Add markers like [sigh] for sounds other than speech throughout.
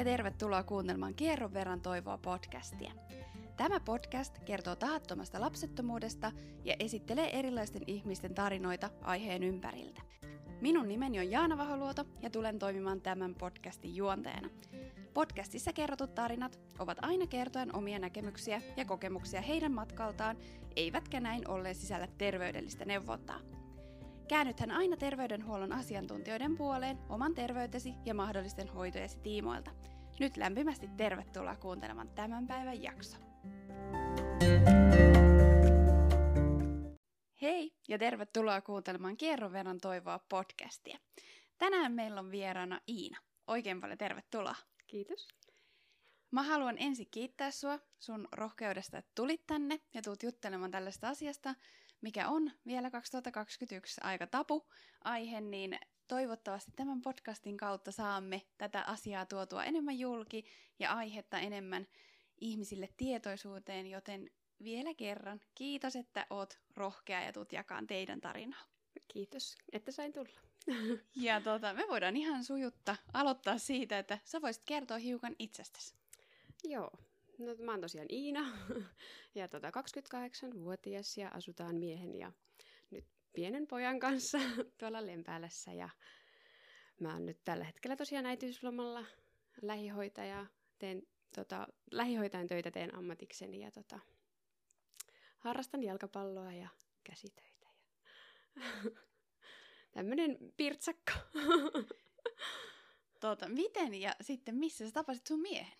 ja tervetuloa kuuntelemaan Kierron verran toivoa podcastia. Tämä podcast kertoo tahattomasta lapsettomuudesta ja esittelee erilaisten ihmisten tarinoita aiheen ympäriltä. Minun nimeni on Jaana Vaholuoto ja tulen toimimaan tämän podcastin juonteena. Podcastissa kerrotut tarinat ovat aina kertoen omia näkemyksiä ja kokemuksia heidän matkaltaan, eivätkä näin ollen sisällä terveydellistä neuvontaa. Käännythän aina terveydenhuollon asiantuntijoiden puoleen oman terveytesi ja mahdollisten hoitojesi tiimoilta. Nyt lämpimästi tervetuloa kuuntelemaan tämän päivän jakso. Hei ja tervetuloa kuuntelemaan Kierron verran toivoa podcastia. Tänään meillä on vieraana Iina. Oikein paljon tervetuloa. Kiitos. Mä haluan ensin kiittää sua sun rohkeudesta, että tulit tänne ja tuut juttelemaan tällaista asiasta, mikä on vielä 2021 aika tapu aihe, niin toivottavasti tämän podcastin kautta saamme tätä asiaa tuotua enemmän julki ja aihetta enemmän ihmisille tietoisuuteen, joten vielä kerran kiitos, että oot rohkea ja tuut jakaan teidän tarinaa. Kiitos, että sain tulla. [laughs] Ja tota, me voidaan ihan sujutta aloittaa siitä, että sä voisit kertoa hiukan itsestäsi. Joo, no mä oon tosiaan Iina [laughs] ja tota 28-vuotias ja asutaan miehen ja nyt pienen pojan kanssa [laughs] tuolla Lempäälässä ja mä oon nyt tällä hetkellä tosiaan äitiyslomalla lähihoitaja, teen tota, lähihoitajan töitä teen ammatikseni ja tota, harrastan jalkapalloa ja käsitöitä. Ja [laughs] tämmönen pirtsakka. [laughs] Tota, miten ja sitten missä sä tapasit sun miehen?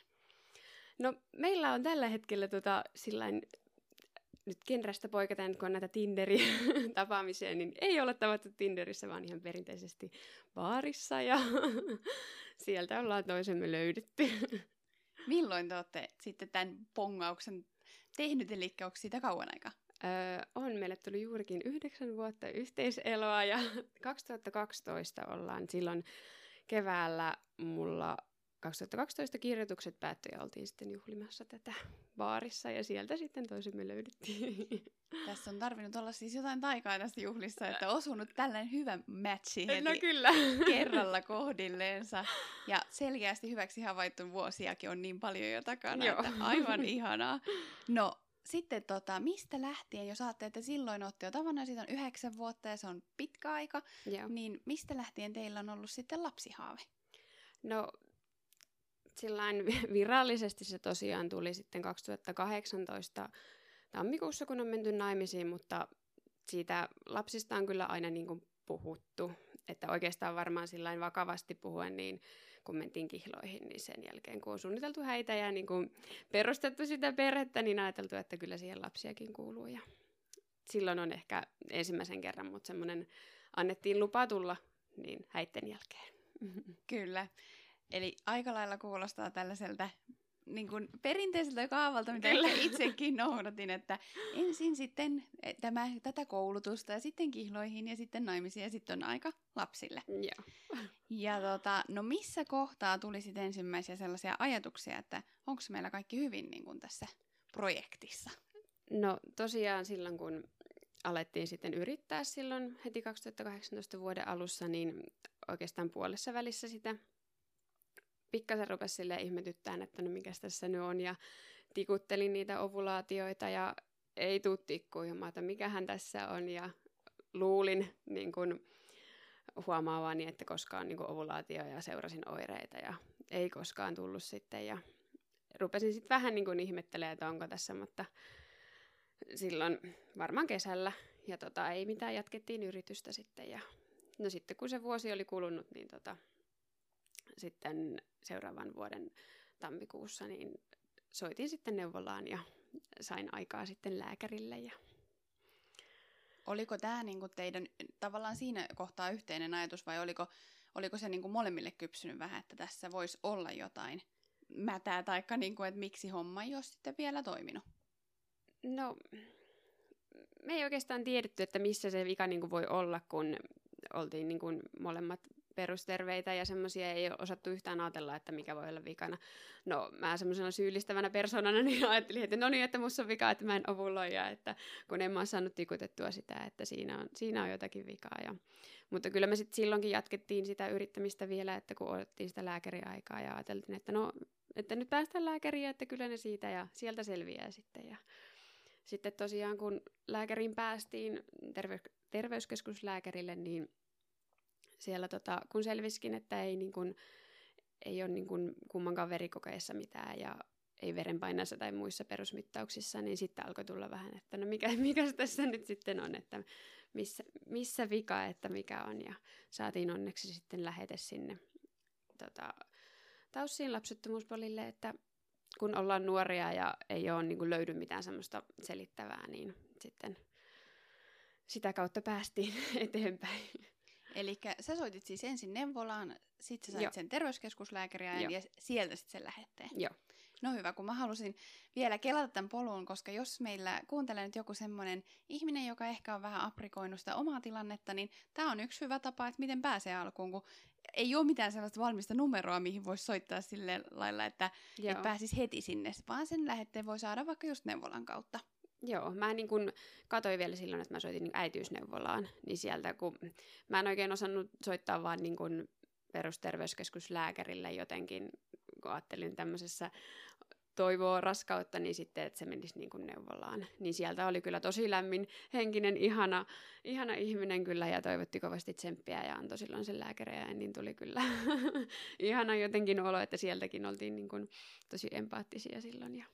No meillä on tällä hetkellä tota, sillain, nyt genrestä poikataan, kun on näitä Tinderi tapaamisia, niin ei ole tavattu Tinderissä, vaan ihan perinteisesti baarissa ja [laughs] sieltä ollaan toisemme löydetty. Milloin te olette sitten tämän pongauksen tehnyt, eli onko siitä kauan aikaa? Öö, on meille tuli juurikin yhdeksän vuotta yhteiseloa ja [laughs] 2012 ollaan silloin keväällä mulla 2012 kirjoitukset päättyi ja oltiin sitten juhlimassa tätä baarissa ja sieltä sitten toisemme löydettiin. [laughs] Tässä on tarvinnut olla siis jotain taikaa tässä juhlissa, että osunut tällainen hyvä matchi heti No kyllä. kerralla kohdilleensa. Ja selkeästi hyväksi havaittu vuosiakin on niin paljon jo takana, Joo. että aivan ihanaa. No sitten tota, mistä lähtien, jos ajattelee, että silloin olette jo tavannut, siitä on yhdeksän vuotta ja se on pitkä aika, Joo. niin mistä lähtien teillä on ollut sitten lapsihaave? No sillain [laughs] virallisesti se tosiaan tuli sitten 2018 tammikuussa, kun on menty naimisiin, mutta siitä lapsista on kyllä aina niin kuin puhuttu. Että oikeastaan varmaan sillain vakavasti puhuen, niin kun mentiin kihloihin, niin sen jälkeen kun on suunniteltu häitä ja niin kuin perustettu sitä perhettä, niin ajateltu, että kyllä siihen lapsiakin kuuluu. Ja silloin on ehkä ensimmäisen kerran, mutta semmoinen annettiin lupa tulla niin häitten jälkeen. Kyllä. Eli aika lailla kuulostaa tällaiselta niin kuin perinteiseltä kaavalta, mitä Kyllä. itsekin noudatin, että ensin sitten eh, tämä, tätä koulutusta ja sitten kihloihin ja sitten naimisiin ja sitten on aika lapsille. Joo. Ja tota, no missä kohtaa tuli sitten ensimmäisiä sellaisia ajatuksia, että onko meillä kaikki hyvin niin kuin tässä projektissa? No tosiaan silloin, kun alettiin sitten yrittää silloin heti 2018 vuoden alussa, niin oikeastaan puolessa välissä sitä pikkasen rupesi silleen ihmetyttään, että no mikäs tässä nyt on, ja tikuttelin niitä ovulaatioita, ja ei tuu tikkuun, että mikähän tässä on, ja luulin niin kun, huomaavani, että koskaan niin ovulaatio, ja seurasin oireita, ja ei koskaan tullut sitten, ja rupesin sitten vähän niin kun ihmettelemään, että onko tässä, mutta silloin varmaan kesällä, ja tota, ei mitään, jatkettiin yritystä sitten, ja no sitten kun se vuosi oli kulunut, niin tota, sitten seuraavan vuoden tammikuussa, niin soitin sitten neuvolaan ja sain aikaa sitten lääkärille. Ja... Oliko tämä niin kuin teidän tavallaan siinä kohtaa yhteinen ajatus vai oliko, oliko se niin kuin molemmille kypsynyt vähän, että tässä voisi olla jotain mätää tai niin kuin, että miksi homma ei ole sitten vielä toiminut? No, me ei oikeastaan tiedetty, että missä se vika niin kuin voi olla, kun oltiin niin kuin molemmat perusterveitä ja semmoisia ei ole osattu yhtään ajatella, että mikä voi olla vikana. No mä semmoisena syyllistävänä persoonana [laughs] niin ajattelin, että no niin, että musta on vika, että mä en ovuloi ja että kun en mä saanut tikutettua sitä, että siinä on, siinä on jotakin vikaa. Ja, mutta kyllä me sitten silloinkin jatkettiin sitä yrittämistä vielä, että kun otettiin sitä lääkäriaikaa ja ajateltiin, että no, että nyt päästään lääkäriin, että kyllä ne siitä ja sieltä selviää sitten. Ja sitten tosiaan kun lääkäriin päästiin terve- terveyskeskuslääkärille, niin siellä tota, kun selviskin, että ei, niin kun, ei ole niin kun kummankaan verikokeessa mitään ja ei verenpainassa tai muissa perusmittauksissa, niin sitten alkoi tulla vähän, että no mikä, [laughs] mikä tässä nyt sitten on, että missä, missä vika, että mikä on. Ja saatiin onneksi sitten lähete sinne tota, Taussiin lapsettomuuspolille, että kun ollaan nuoria ja ei ole niin kuin löydy mitään semmoista selittävää, niin sitten sitä kautta päästiin [laughs] eteenpäin. Eli sä soitit siis ensin neuvolaan, sitten sä sait Joo. sen terveyskeskuslääkäriä ja sieltä sitten sen lähetteen. Joo. No hyvä, kun mä halusin vielä kelata tämän polun, koska jos meillä kuuntelee nyt joku semmoinen ihminen, joka ehkä on vähän aprikoinut sitä omaa tilannetta, niin tämä on yksi hyvä tapa, että miten pääsee alkuun, kun ei ole mitään sellaista valmista numeroa, mihin voisi soittaa sille lailla, että et pääsisi heti sinne, vaan sen lähetteen voi saada vaikka just neuvolan kautta. Joo, mä niin kun katsoin vielä silloin, että mä soitin niin äitiysneuvolaan, niin sieltä kun mä en oikein osannut soittaa vaan niin kun perusterveyskeskuslääkärille jotenkin, kun ajattelin tämmöisessä toivoo raskautta, niin sitten, että se menisi niin kuin neuvolaan. Niin sieltä oli kyllä tosi lämmin, henkinen, ihana, ihana ihminen kyllä ja toivotti kovasti tsemppiä ja antoi silloin sen lääkäreen, niin tuli kyllä [laughs] ihana jotenkin olo, että sieltäkin oltiin niin kuin tosi empaattisia silloin ja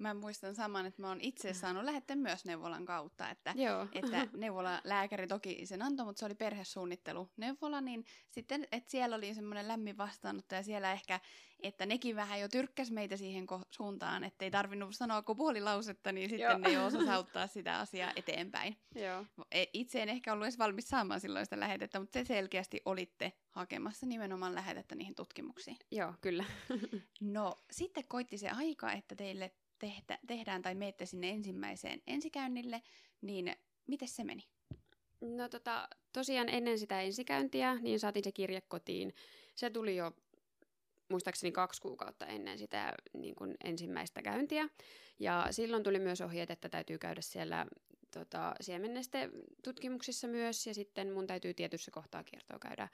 Mä muistan saman, että mä oon itse saanut lähetteen myös neuvolan kautta, että, Joo. että [laughs] neuvola lääkäri toki sen antoi, mutta se oli perhesuunnittelu neuvola, niin sitten, että siellä oli semmoinen lämmin vastaanotto ja siellä ehkä, että nekin vähän jo tyrkkäs meitä siihen ko- suuntaan, että ei tarvinnut sanoa kuin puoli lausetta, niin sitten Joo. ne jo osasi [laughs] auttaa sitä asiaa eteenpäin. Joo. E, itse en ehkä ollut edes valmis saamaan silloin sitä lähetettä, mutta te selkeästi olitte hakemassa nimenomaan lähetettä niihin tutkimuksiin. Joo, kyllä. [laughs] no, sitten koitti se aika, että teille tehtä, tehdään tai meette sinne ensimmäiseen ensikäynnille, niin miten se meni? No tota, tosiaan ennen sitä ensikäyntiä, niin saatiin se kirje kotiin. Se tuli jo muistaakseni kaksi kuukautta ennen sitä niin kuin ensimmäistä käyntiä. Ja silloin tuli myös ohjeet, että täytyy käydä siellä tota, siemenneste tutkimuksissa myös, ja sitten mun täytyy tietyssä kohtaa kiertoa käydä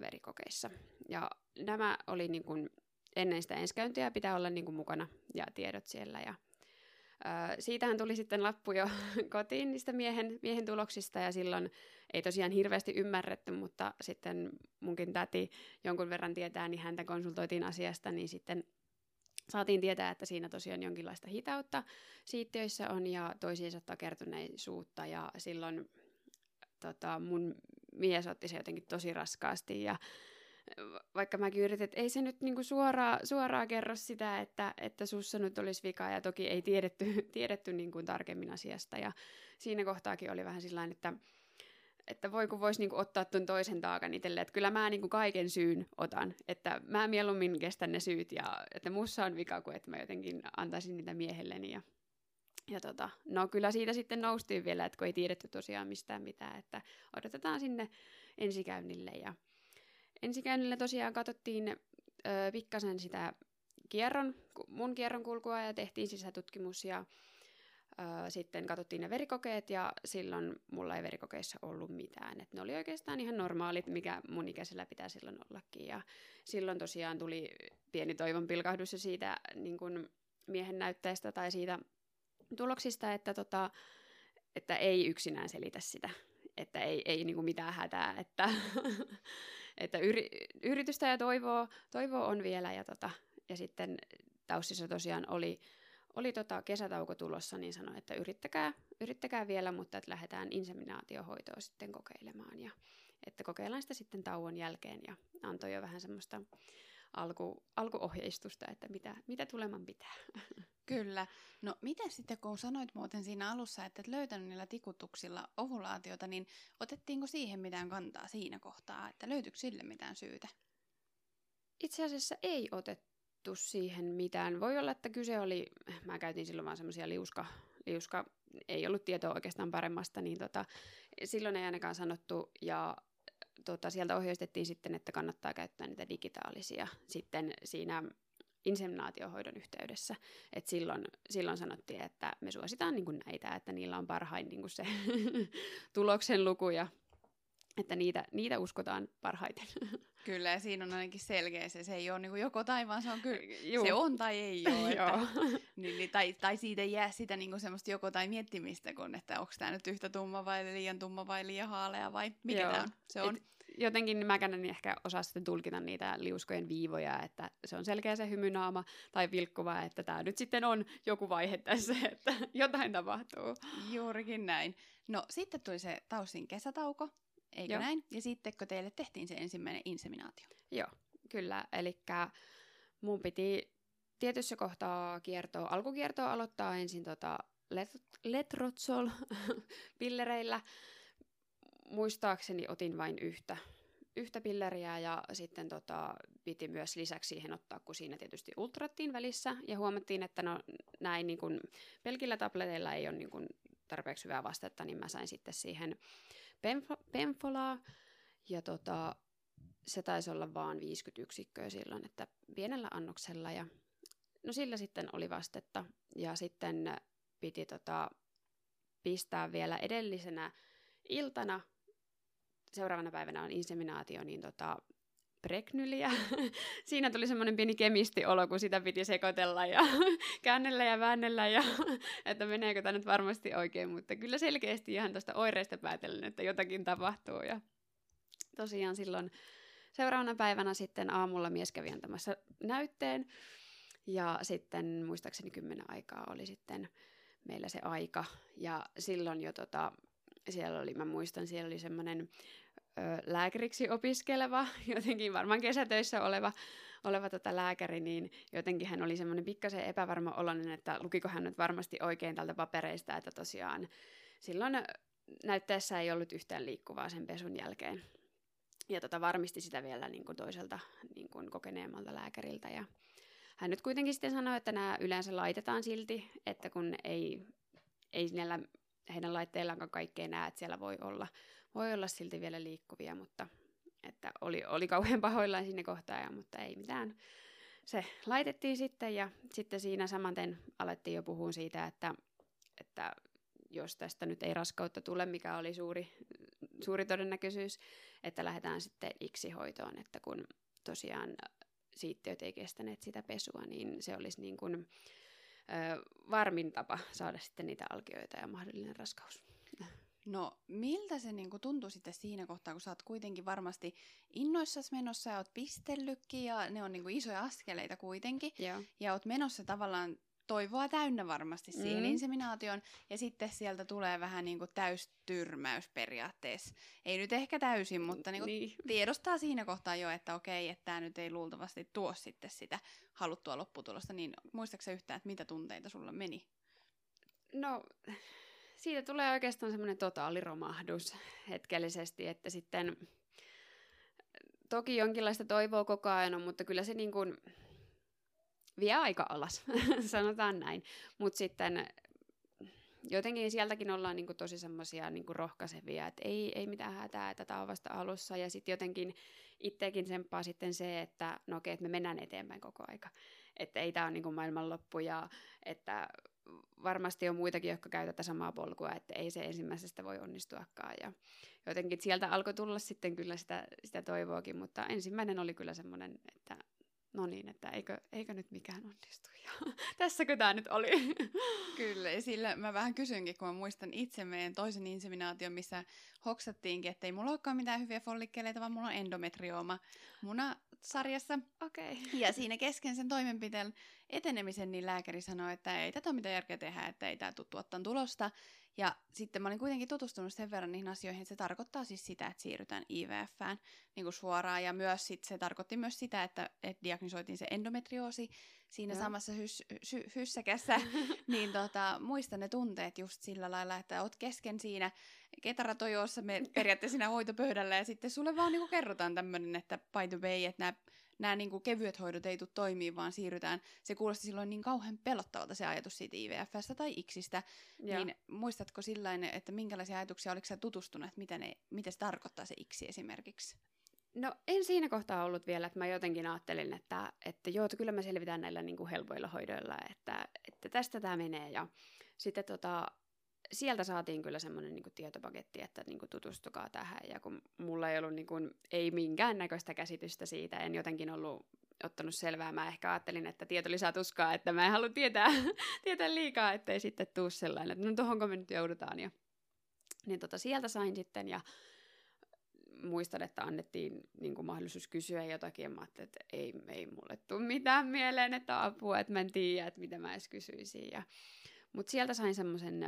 verikokeissa. Ja nämä oli niin kuin ennen sitä ensikäyntiä pitää olla niin kuin mukana ja tiedot siellä. Ja, ö, siitähän tuli sitten lappu jo [laughs] kotiin niistä miehen, miehen tuloksista ja silloin ei tosiaan hirveästi ymmärretty, mutta sitten munkin täti jonkun verran tietää, niin häntä konsultoitiin asiasta, niin sitten saatiin tietää, että siinä tosiaan jonkinlaista hitautta siittiöissä on ja toisiinsa takertuneisuutta ja silloin tota, mun mies otti se jotenkin tosi raskaasti ja vaikka mäkin yritin, että ei se nyt niinku suoraan, suoraan kerro sitä, että, että sussa nyt olisi vika, ja toki ei tiedetty, [laughs] tiedetty niinku tarkemmin asiasta, ja siinä kohtaakin oli vähän sillä että että voi kun voisi niinku ottaa tuon toisen taakan itselleen, että kyllä mä niinku kaiken syyn otan, että mä mieluummin kestän ne syyt, ja että mussa on vika, kuin että mä jotenkin antaisin niitä miehelleni, ja ja tota, no kyllä siitä sitten noustiin vielä, että kun ei tiedetty tosiaan mistään mitään, että odotetaan sinne ensikäynnille ja ensikäynnillä tosiaan katsottiin ö, pikkasen sitä kierron, mun kierron kulkua ja tehtiin sisätutkimus ja ö, sitten katsottiin ne verikokeet ja silloin mulla ei verikokeissa ollut mitään. Et ne oli oikeastaan ihan normaalit, mikä mun ikäisellä pitää silloin ollakin ja silloin tosiaan tuli pieni toivon pilkahdus siitä niin kun miehen näytteestä tai siitä tuloksista, että, tota, että ei yksinään selitä sitä, että ei, ei niin mitään hätää, että [laughs] että yri, yritystä ja toivoa, toivoa on vielä ja, tota, ja sitten Taussissa tosiaan oli, oli tota kesätauko tulossa, niin sanoi, että yrittäkää, yrittäkää vielä, mutta että lähdetään inseminaatiohoitoa sitten kokeilemaan ja että kokeillaan sitä sitten tauon jälkeen ja antoi jo vähän semmoista alku, alkuohjeistusta, että mitä, mitä tuleman pitää. [laughs] Kyllä. No miten sitten, kun sanoit muuten siinä alussa, että et löytänyt niillä tikutuksilla ovulaatiota, niin otettiinko siihen mitään kantaa siinä kohtaa, että löytyykö sille mitään syytä? Itse asiassa ei otettu siihen mitään. Voi olla, että kyse oli, mä käytin silloin vaan semmoisia liuska, liuska, ei ollut tietoa oikeastaan paremmasta, niin tota, silloin ei ainakaan sanottu, ja tota, sieltä ohjeistettiin sitten, että kannattaa käyttää niitä digitaalisia sitten siinä inseminaatiohoidon yhteydessä. Et silloin, silloin sanottiin, että me suositaan niin kuin näitä, että niillä on parhain niin kuin se [laughs] tuloksen luku ja että niitä, niitä uskotaan parhaiten. [laughs] Kyllä, ja siinä on ainakin selkeä se, se ei ole niin joko tai, vaan se on kyllä, se on tai ei [laughs] ole. Että, niin, niin, tai, tai siitä ei jää sitä niin semmoista joko tai miettimistä, kun että onko tämä nyt yhtä tumma vai liian tumma vai liian haalea vai mikä tämä on. Se on. Et, jotenkin mäkään en ehkä osaa sitten tulkita niitä liuskojen viivoja, että se on selkeä se hymynaama tai vilkkuva, että tämä nyt sitten on joku vaihe tässä, [laughs] että jotain tapahtuu. Juurikin näin. No sitten tuli se Taussin kesätauko, eikö Joo. näin? Ja sitten kun teille tehtiin se ensimmäinen inseminaatio. Joo, kyllä. Eli mun piti tietyssä kohtaa kiertoa, alkukiertoa aloittaa ensin tota let- letrotsol [laughs] pillereillä. Muistaakseni otin vain yhtä, yhtä pilleriä ja sitten tota, piti myös lisäksi siihen ottaa, kun siinä tietysti ultrattiin välissä ja huomattiin, että no näin niin kun, pelkillä tableteilla ei ole niin kun, tarpeeksi hyvää vastetta, niin mä sain sitten siihen Penfolaa, ja tota, se taisi olla vaan 50 yksikköä silloin, että pienellä annoksella, ja no sillä sitten oli vastetta, ja sitten piti tota, pistää vielä edellisenä iltana, seuraavana päivänä on inseminaatio, niin tota, preknyliä. [laughs] Siinä tuli semmoinen pieni kemistiolo, kun sitä piti sekoitella ja [laughs] käännellä ja väännellä, ja, [laughs] että meneekö tämä nyt varmasti oikein, mutta kyllä selkeästi ihan tuosta oireista päätellen, että jotakin tapahtuu. Ja tosiaan silloin seuraavana päivänä sitten aamulla mies kävi antamassa näytteen, ja sitten muistaakseni kymmenen aikaa oli sitten meillä se aika, ja silloin jo tota, siellä oli, mä muistan, siellä oli semmoinen lääkäriksi opiskeleva, [laughs] jotenkin varmaan kesätöissä oleva, oleva tota lääkäri, niin jotenkin hän oli semmoinen pikkasen epävarma oloinen, että lukiko hän nyt varmasti oikein tältä papereista, että tosiaan silloin näytteessä ei ollut yhtään liikkuvaa sen pesun jälkeen. Ja tota, varmisti sitä vielä niin kuin toiselta niin kuin kokeneemmalta lääkäriltä. Ja hän nyt kuitenkin sitten sanoi, että nämä yleensä laitetaan silti, että kun ei, ei näillä heidän laitteillaan kaikkea näe, että siellä voi olla voi olla silti vielä liikkuvia, mutta että oli, oli kauhean pahoillaan sinne kohtaa, ja, mutta ei mitään. Se laitettiin sitten ja sitten siinä samanten alettiin jo puhua siitä, että, että jos tästä nyt ei raskautta tule, mikä oli suuri, suuri todennäköisyys, että lähdetään sitten iksihoitoon, että kun tosiaan siittiöt ei kestäneet sitä pesua, niin se olisi niin kuin, ö, varmin tapa saada sitten niitä alkioita ja mahdollinen raskaus. No miltä se niinku tuntui sitten siinä kohtaa, kun sä oot kuitenkin varmasti innoissas menossa ja oot pistellytkin ja ne on niinku isoja askeleita kuitenkin. Joo. Ja oot menossa tavallaan toivoa täynnä varmasti siihen mm. inseminaatioon ja sitten sieltä tulee vähän niin kuin täystyrmäys periaatteessa. Ei nyt ehkä täysin, mutta niin kuin niin. tiedostaa siinä kohtaa jo, että okei, että tämä nyt ei luultavasti tuo sitten sitä haluttua lopputulosta. Niin muistaaksä yhtään, että mitä tunteita sulla meni? No siitä tulee oikeastaan semmoinen totaaliromahdus hetkellisesti, että sitten toki jonkinlaista toivoa koko ajan on, mutta kyllä se niin kuin vie aika alas, [laughs] sanotaan näin. Mutta sitten jotenkin sieltäkin ollaan niin kuin tosi semmoisia niin rohkaisevia, että ei, ei mitään hätää, että tämä on vasta alussa. Ja sitten jotenkin itsekin sempaa sitten se, että no okei, että me mennään eteenpäin koko aika. Että ei tämä ole niin maailmanloppu ja että varmasti on muitakin, jotka käyvät tätä samaa polkua, että ei se ensimmäisestä voi onnistuakaan. Ja jotenkin sieltä alkoi tulla sitten kyllä sitä, sitä toivoakin, mutta ensimmäinen oli kyllä semmoinen, että no niin, että eikö, eikö nyt mikään onnistu. Ja [laughs] tässäkö tämä nyt oli? [laughs] Kyllä, ja sillä mä vähän kysynkin, kun mä muistan itse meidän toisen inseminaation, missä hoksattiinkin, että ei mulla olekaan mitään hyviä follikkeleita, vaan mulla on endometriooma munasarjassa. Okei. Okay. Ja siinä kesken sen toimenpiteen etenemisen, niin lääkäri sanoi, että ei tätä ole mitään järkeä tehdä, että ei tämä tule tuottaa tulosta. Ja sitten mä olin kuitenkin tutustunut sen verran niihin asioihin, että se tarkoittaa siis sitä, että siirrytään IVFään niin kuin suoraan. Ja myös sit se tarkoitti myös sitä, että, että diagnosoitiin se endometrioosi siinä ja. samassa hys, hy, hyssäkässä. [laughs] niin tota, muistan ne tunteet just sillä lailla, että oot kesken siinä ketaratojossa me [laughs] periaatteessa siinä hoitopöydällä ja sitten sulle vaan niin kuin kerrotaan tämmöinen, että by the way, että nämä nämä niin kuin kevyet hoidot ei tule toimii, vaan siirrytään. Se kuulosti silloin niin kauhean pelottavalta se ajatus siitä IVFstä tai Xistä. Joo. Niin muistatko sillain, että minkälaisia ajatuksia oliko sä tutustunut, että mitä, ne, mitä se tarkoittaa se X esimerkiksi? No en siinä kohtaa ollut vielä, että mä jotenkin ajattelin, että, että joo, että kyllä me selvitään näillä niin kuin helpoilla hoidoilla, että, että tästä tämä menee. Ja sitten tota, sieltä saatiin kyllä semmoinen niin tietopaketti, että niin kuin, tutustukaa tähän. Ja kun mulla ei ollut niin kuin, ei minkäännäköistä käsitystä siitä, en jotenkin ollut ottanut selvää. Mä ehkä ajattelin, että tieto lisää tuskaa, että mä en halua tietää, [laughs] tietää liikaa, ettei sitten tuu sellainen, että no tohonko me nyt joudutaan. Ja, niin tota, sieltä sain sitten ja muistan, että annettiin niin kuin mahdollisuus kysyä jotakin, ja mä ajattelin, että ei, ei mulle tule mitään mieleen, että apua, että mä en tiedä, että mitä mä edes kysyisin. Ja, mutta sieltä sain semmoisen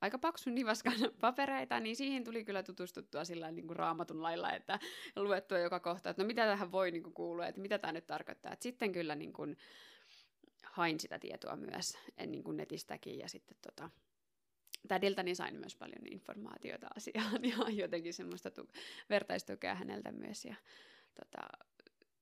aika paksun nivaskan [laughs] papereita, niin siihen tuli kyllä tutustuttua sillä niin kuin raamatun lailla, että luettua joka kohta, että no mitä tähän voi niin kuin kuulua, että mitä tämä nyt tarkoittaa. Et sitten kyllä niin kuin, hain sitä tietoa myös niin kuin netistäkin ja sitten tota, tädiltä niin sain myös paljon informaatiota asiaan [laughs] ja jotenkin semmoista tu- vertaistukea häneltä myös. Ja, tota,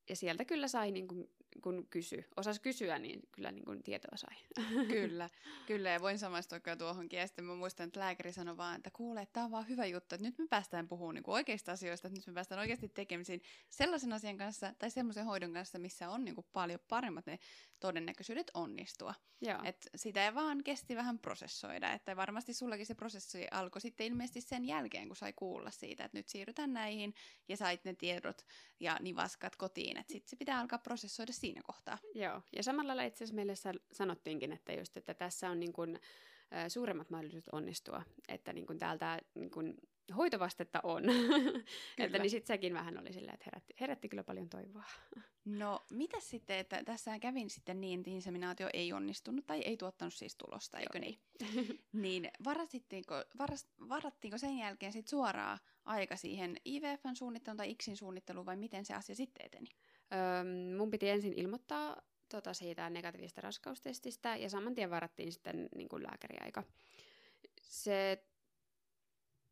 ja sieltä kyllä sai, niin kun, kun kysy, osas kysyä, niin kyllä niin kun tietoa sai. [laughs] Kyllä, kyllä ja voin samaistua tuohonkin. Ja sitten mä muistan, että lääkäri sanoi vaan, että kuule, että tämä on vaan hyvä juttu, että nyt me päästään puhumaan niin oikeista asioista, että nyt me päästään oikeasti tekemisiin sellaisen asian kanssa tai semmoisen hoidon kanssa, missä on niin paljon paremmat ne todennäköisyydet onnistua. Joo. Et sitä ei vaan kesti vähän prosessoida, että varmasti sullakin se prosessi alkoi sitten ilmeisesti sen jälkeen, kun sai kuulla siitä, että nyt siirrytään näihin ja sait ne tiedot ja nivaskat kotiin, että sitten se pitää alkaa prosessoida siinä kohtaa. Joo, ja samalla lailla itse asiassa meille sanottiinkin, että just, että tässä on niin kuin, suuremmat mahdollisuudet onnistua, että niin kuin täältä niin kuin hoitovastetta on. [laughs] että niin sitten sekin vähän oli silleen, että herätti, herätti kyllä paljon toivoa. No, mitä sitten, että tässä kävin sitten niin, että inseminaatio ei onnistunut tai ei tuottanut siis tulosta, eikö niin? niin [laughs] varattiinko, varas, varattiinko sen jälkeen sitten suoraa aika siihen IVFn suunnitteluun tai IKSin suunnitteluun vai miten se asia sitten eteni? Öö, mun piti ensin ilmoittaa tota, siitä negatiivisesta raskaustestistä ja saman tien varattiin sitten niin kuin lääkäriaika. Se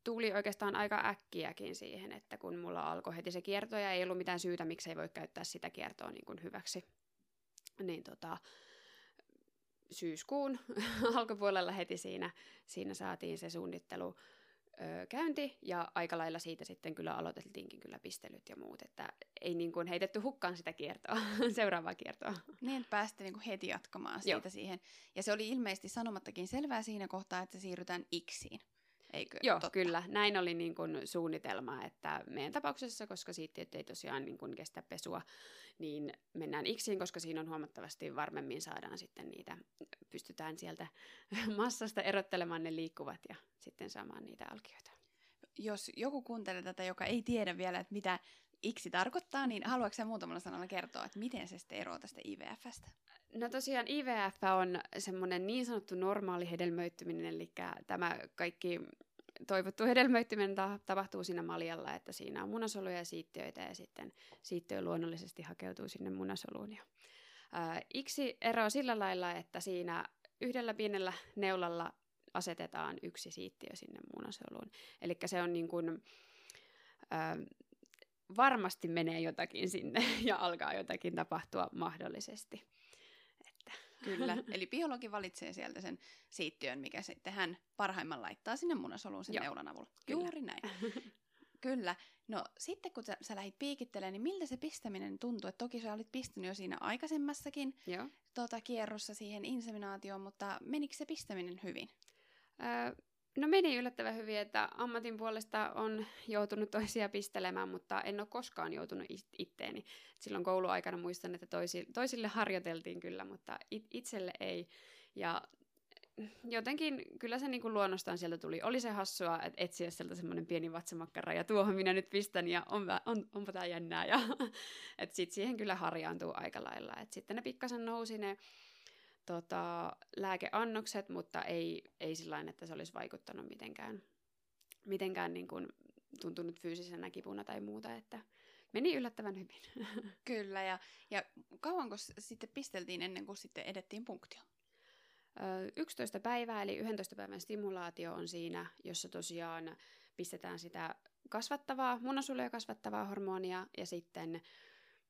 tuli oikeastaan aika äkkiäkin siihen, että kun mulla alkoi heti se kierto ja ei ollut mitään syytä, miksi ei voi käyttää sitä kiertoa niin kuin hyväksi, niin tota, syyskuun [laughs] alkupuolella heti siinä, siinä saatiin se suunnittelu ö, käynti ja aika lailla siitä sitten kyllä aloiteltiinkin kyllä pistelyt ja muut, että ei niin kuin heitetty hukkaan sitä kiertoa, [laughs] seuraavaa kiertoa. Niin, pääsitte niin kuin heti jatkamaan siitä Joo. siihen. Ja se oli ilmeisesti sanomattakin selvää siinä kohtaa, että siirrytään iksiin. Eikö? Joo, Totta. kyllä. Näin oli niin kuin suunnitelma, että meidän tapauksessa, koska siitä ei tosiaan niin kuin kestä pesua, niin mennään iksiin, koska siinä on huomattavasti varmemmin saadaan sitten niitä, pystytään sieltä [laughs] massasta erottelemaan ne liikkuvat ja sitten saamaan niitä alkioita. Jos joku kuuntelee tätä, joka ei tiedä vielä, että mitä iksi tarkoittaa, niin haluatko sä muutamalla sanalla kertoa, että miten se sitten eroaa tästä IVFstä? No tosiaan IVF on semmoinen niin sanottu normaali hedelmöittyminen, eli tämä kaikki toivottu hedelmöittyminen ta- tapahtuu siinä maljalla, että siinä on munasoluja ja siittiöitä ja sitten siittiö luonnollisesti hakeutuu sinne munasoluun. Ja, ää, iksi eroaa sillä lailla, että siinä yhdellä pienellä neulalla asetetaan yksi siittiö sinne munasoluun. Eli se on niin kuin, ää, varmasti menee jotakin sinne [laughs] ja alkaa jotakin tapahtua mahdollisesti. Kyllä, [laughs] eli biologi valitsee sieltä sen siittiön, mikä sitten hän parhaimman laittaa sinne munasoluun sen Joo. neulan avulla. Kyllä. Juuri näin. [laughs] Kyllä. No sitten kun sä, sä lähdit piikittelemään, niin miltä se pistäminen tuntui? Et toki sä olit pistänyt jo siinä aikaisemmassakin Joo. Tota, kierrossa siihen inseminaatioon, mutta menikö se pistäminen hyvin? Öö, No meni yllättävän hyvin, että ammatin puolesta on joutunut toisia pistelemään, mutta en ole koskaan joutunut itteeni. Silloin kouluaikana muistan, että toisi, toisille harjoiteltiin kyllä, mutta it, itselle ei. Ja jotenkin kyllä se niin kuin luonnostaan sieltä tuli. Oli se hassua, että etsiä sieltä semmoinen pieni vatsamakkara ja tuohon minä nyt pistän ja on, on, onpa tämä jännää. Ja, [laughs] että sitten siihen kyllä harjaantuu aika lailla. Et sitten ne pikkasen nousi ne tota, lääkeannokset, mutta ei, ei sillä että se olisi vaikuttanut mitenkään, mitenkään niin kuin tuntunut fyysisenä kipuna tai muuta, että meni yllättävän hyvin. [laughs] Kyllä, ja, ja kauanko sitten pisteltiin ennen kuin sitten edettiin punktioon? 11 päivää, eli 11 päivän stimulaatio on siinä, jossa tosiaan pistetään sitä kasvattavaa, munasoluja kasvattavaa hormonia, ja sitten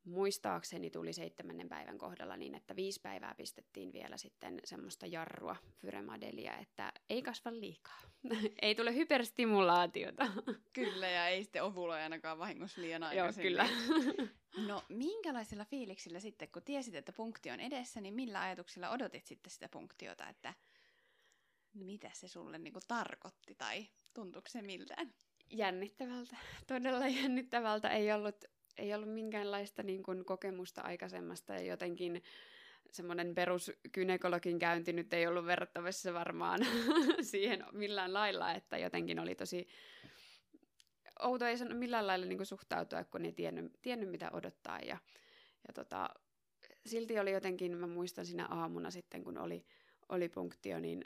muistaakseni tuli seitsemännen päivän kohdalla niin, että viisi päivää pistettiin vielä sitten semmoista jarrua fyremadelia, että ei kasva liikaa. [laughs] ei tule hyperstimulaatiota. [laughs] Kyllä, ja ei sitten ovuloi ainakaan vahingossa liian aikaisin. Joo, kyllä. [laughs] no, minkälaisilla fiiliksillä sitten, kun tiesit, että punkti on edessä, niin millä ajatuksilla odotit sitten sitä punktiota, että mitä se sulle niinku tarkoitti tai tuntuuko se miltään? Jännittävältä, todella jännittävältä. Ei ollut ei ollut minkäänlaista niin kuin, kokemusta aikaisemmasta ja jotenkin semmoinen peruskynekologin käynti nyt ei ollut verrattavissa varmaan [laughs] siihen millään lailla, että jotenkin oli tosi outo ei sano millään lailla niin kuin suhtautua, kun ei tiennyt, tiennyt mitä odottaa. Ja, ja tota, silti oli jotenkin, mä muistan siinä aamuna sitten, kun oli, oli punktio, niin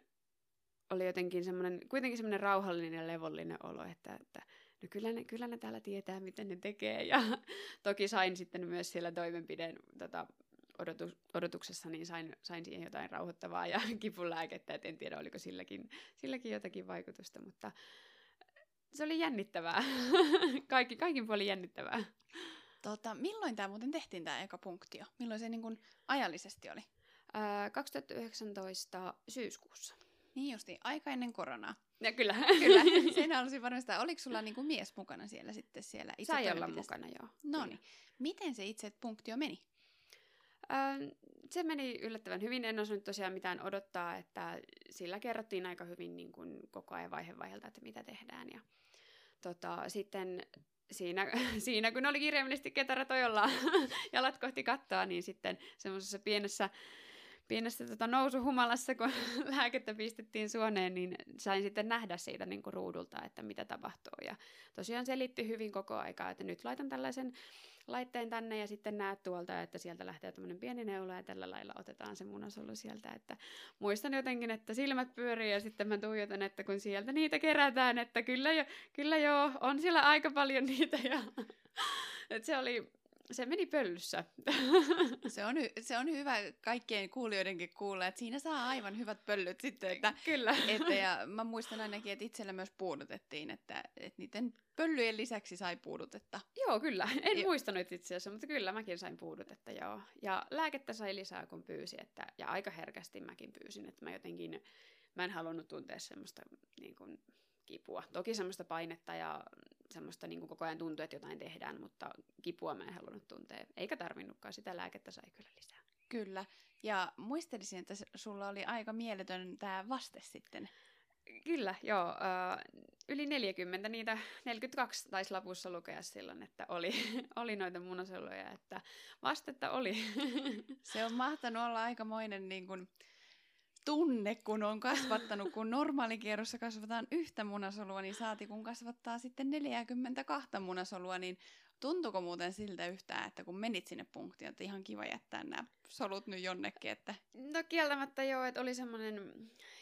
oli jotenkin semmoinen, kuitenkin semmoinen rauhallinen ja levollinen olo, että, että no kyllä ne, kyllä ne täällä tietää, miten ne tekee. Ja [laughs] toki sain sitten myös siellä toimenpideen tota, odotus, odotuksessa, niin sain, sain siihen jotain rauhoittavaa ja [laughs] kipulääkettä, et en tiedä, oliko silläkin, silläkin jotakin vaikutusta, mutta se oli jännittävää. [laughs] Kaikki, kaikin puolin jännittävää. Tota, milloin tämä muuten tehtiin, tämä eka punktio? Milloin se niin kun ajallisesti oli? Ää, 2019 syyskuussa. Niin justi, aika ennen koronaa. Ja kyllä. [laughs] kyllä. [laughs] Sen halusin varmistaa. Oliko sulla niinku mies mukana siellä sitten siellä itse Sai olla mukana, joo. No niin. Miten se itse punktio meni? Öö, se meni yllättävän hyvin. En osannut tosiaan mitään odottaa, että sillä kerrottiin aika hyvin niin kuin koko ajan vaihe vaiheelta, että mitä tehdään. Ja tota, sitten siinä, [laughs] siinä, kun oli kirjaimellisesti ketaratojolla jalat kohti kattoa, niin sitten semmoisessa pienessä pienessä tota, nousuhumalassa, kun [laughs] lääkettä pistettiin suoneen, niin sain sitten nähdä siitä niin kuin ruudulta, että mitä tapahtuu. Ja tosiaan selitti hyvin koko aikaa, että nyt laitan tällaisen laitteen tänne ja sitten näet tuolta, että sieltä lähtee tämmöinen pieni neula ja tällä lailla otetaan se munasolu sieltä. Että muistan jotenkin, että silmät pyörii ja sitten mä tuijotan, että kun sieltä niitä kerätään, että kyllä jo, kyllä joo, on siellä aika paljon niitä. Ja, [laughs] että se oli se meni pöllyssä. [laughs] Se on, se on hyvä kaikkien kuulijoidenkin kuulla, että siinä saa aivan hyvät pöllyt sitten. Että, Kyllä. Että, ja mä muistan ainakin, että itsellä myös puudutettiin, että, että niiden pöllyjen lisäksi sai puudutetta. Joo, kyllä. En jo. muistanut itse asiassa, mutta kyllä mäkin sain puudutetta, joo. Ja lääkettä sai lisää, kun pyysi, että, ja aika herkästi mäkin pyysin, että mä jotenkin, mä en halunnut tuntea semmoista niin kuin, kipua. Toki semmoista painetta ja semmoista niin kuin koko ajan tuntuu, että jotain tehdään, mutta kipua mä en halunnut tuntea. Eikä tarvinnutkaan, sitä lääkettä sai kyllä lisää. Kyllä. Ja muistelisin, että sulla oli aika mieletön tämä vaste sitten. Kyllä, joo. Yli 40, niitä 42 taisi lapussa lukea silloin, että oli, [laughs] oli noita munasoluja, että vastetta oli. [laughs] Se on mahtanut olla aikamoinen niin kuin, tunne, kun on kasvattanut, kun normaalikierrossa kasvataan yhtä munasolua, niin saati kun kasvattaa sitten 42 munasolua, niin tuntuuko muuten siltä yhtään, että kun menit sinne punktiin, että ihan kiva jättää nämä solut nyt jonnekin? Että... No kieltämättä joo, että oli semmoinen,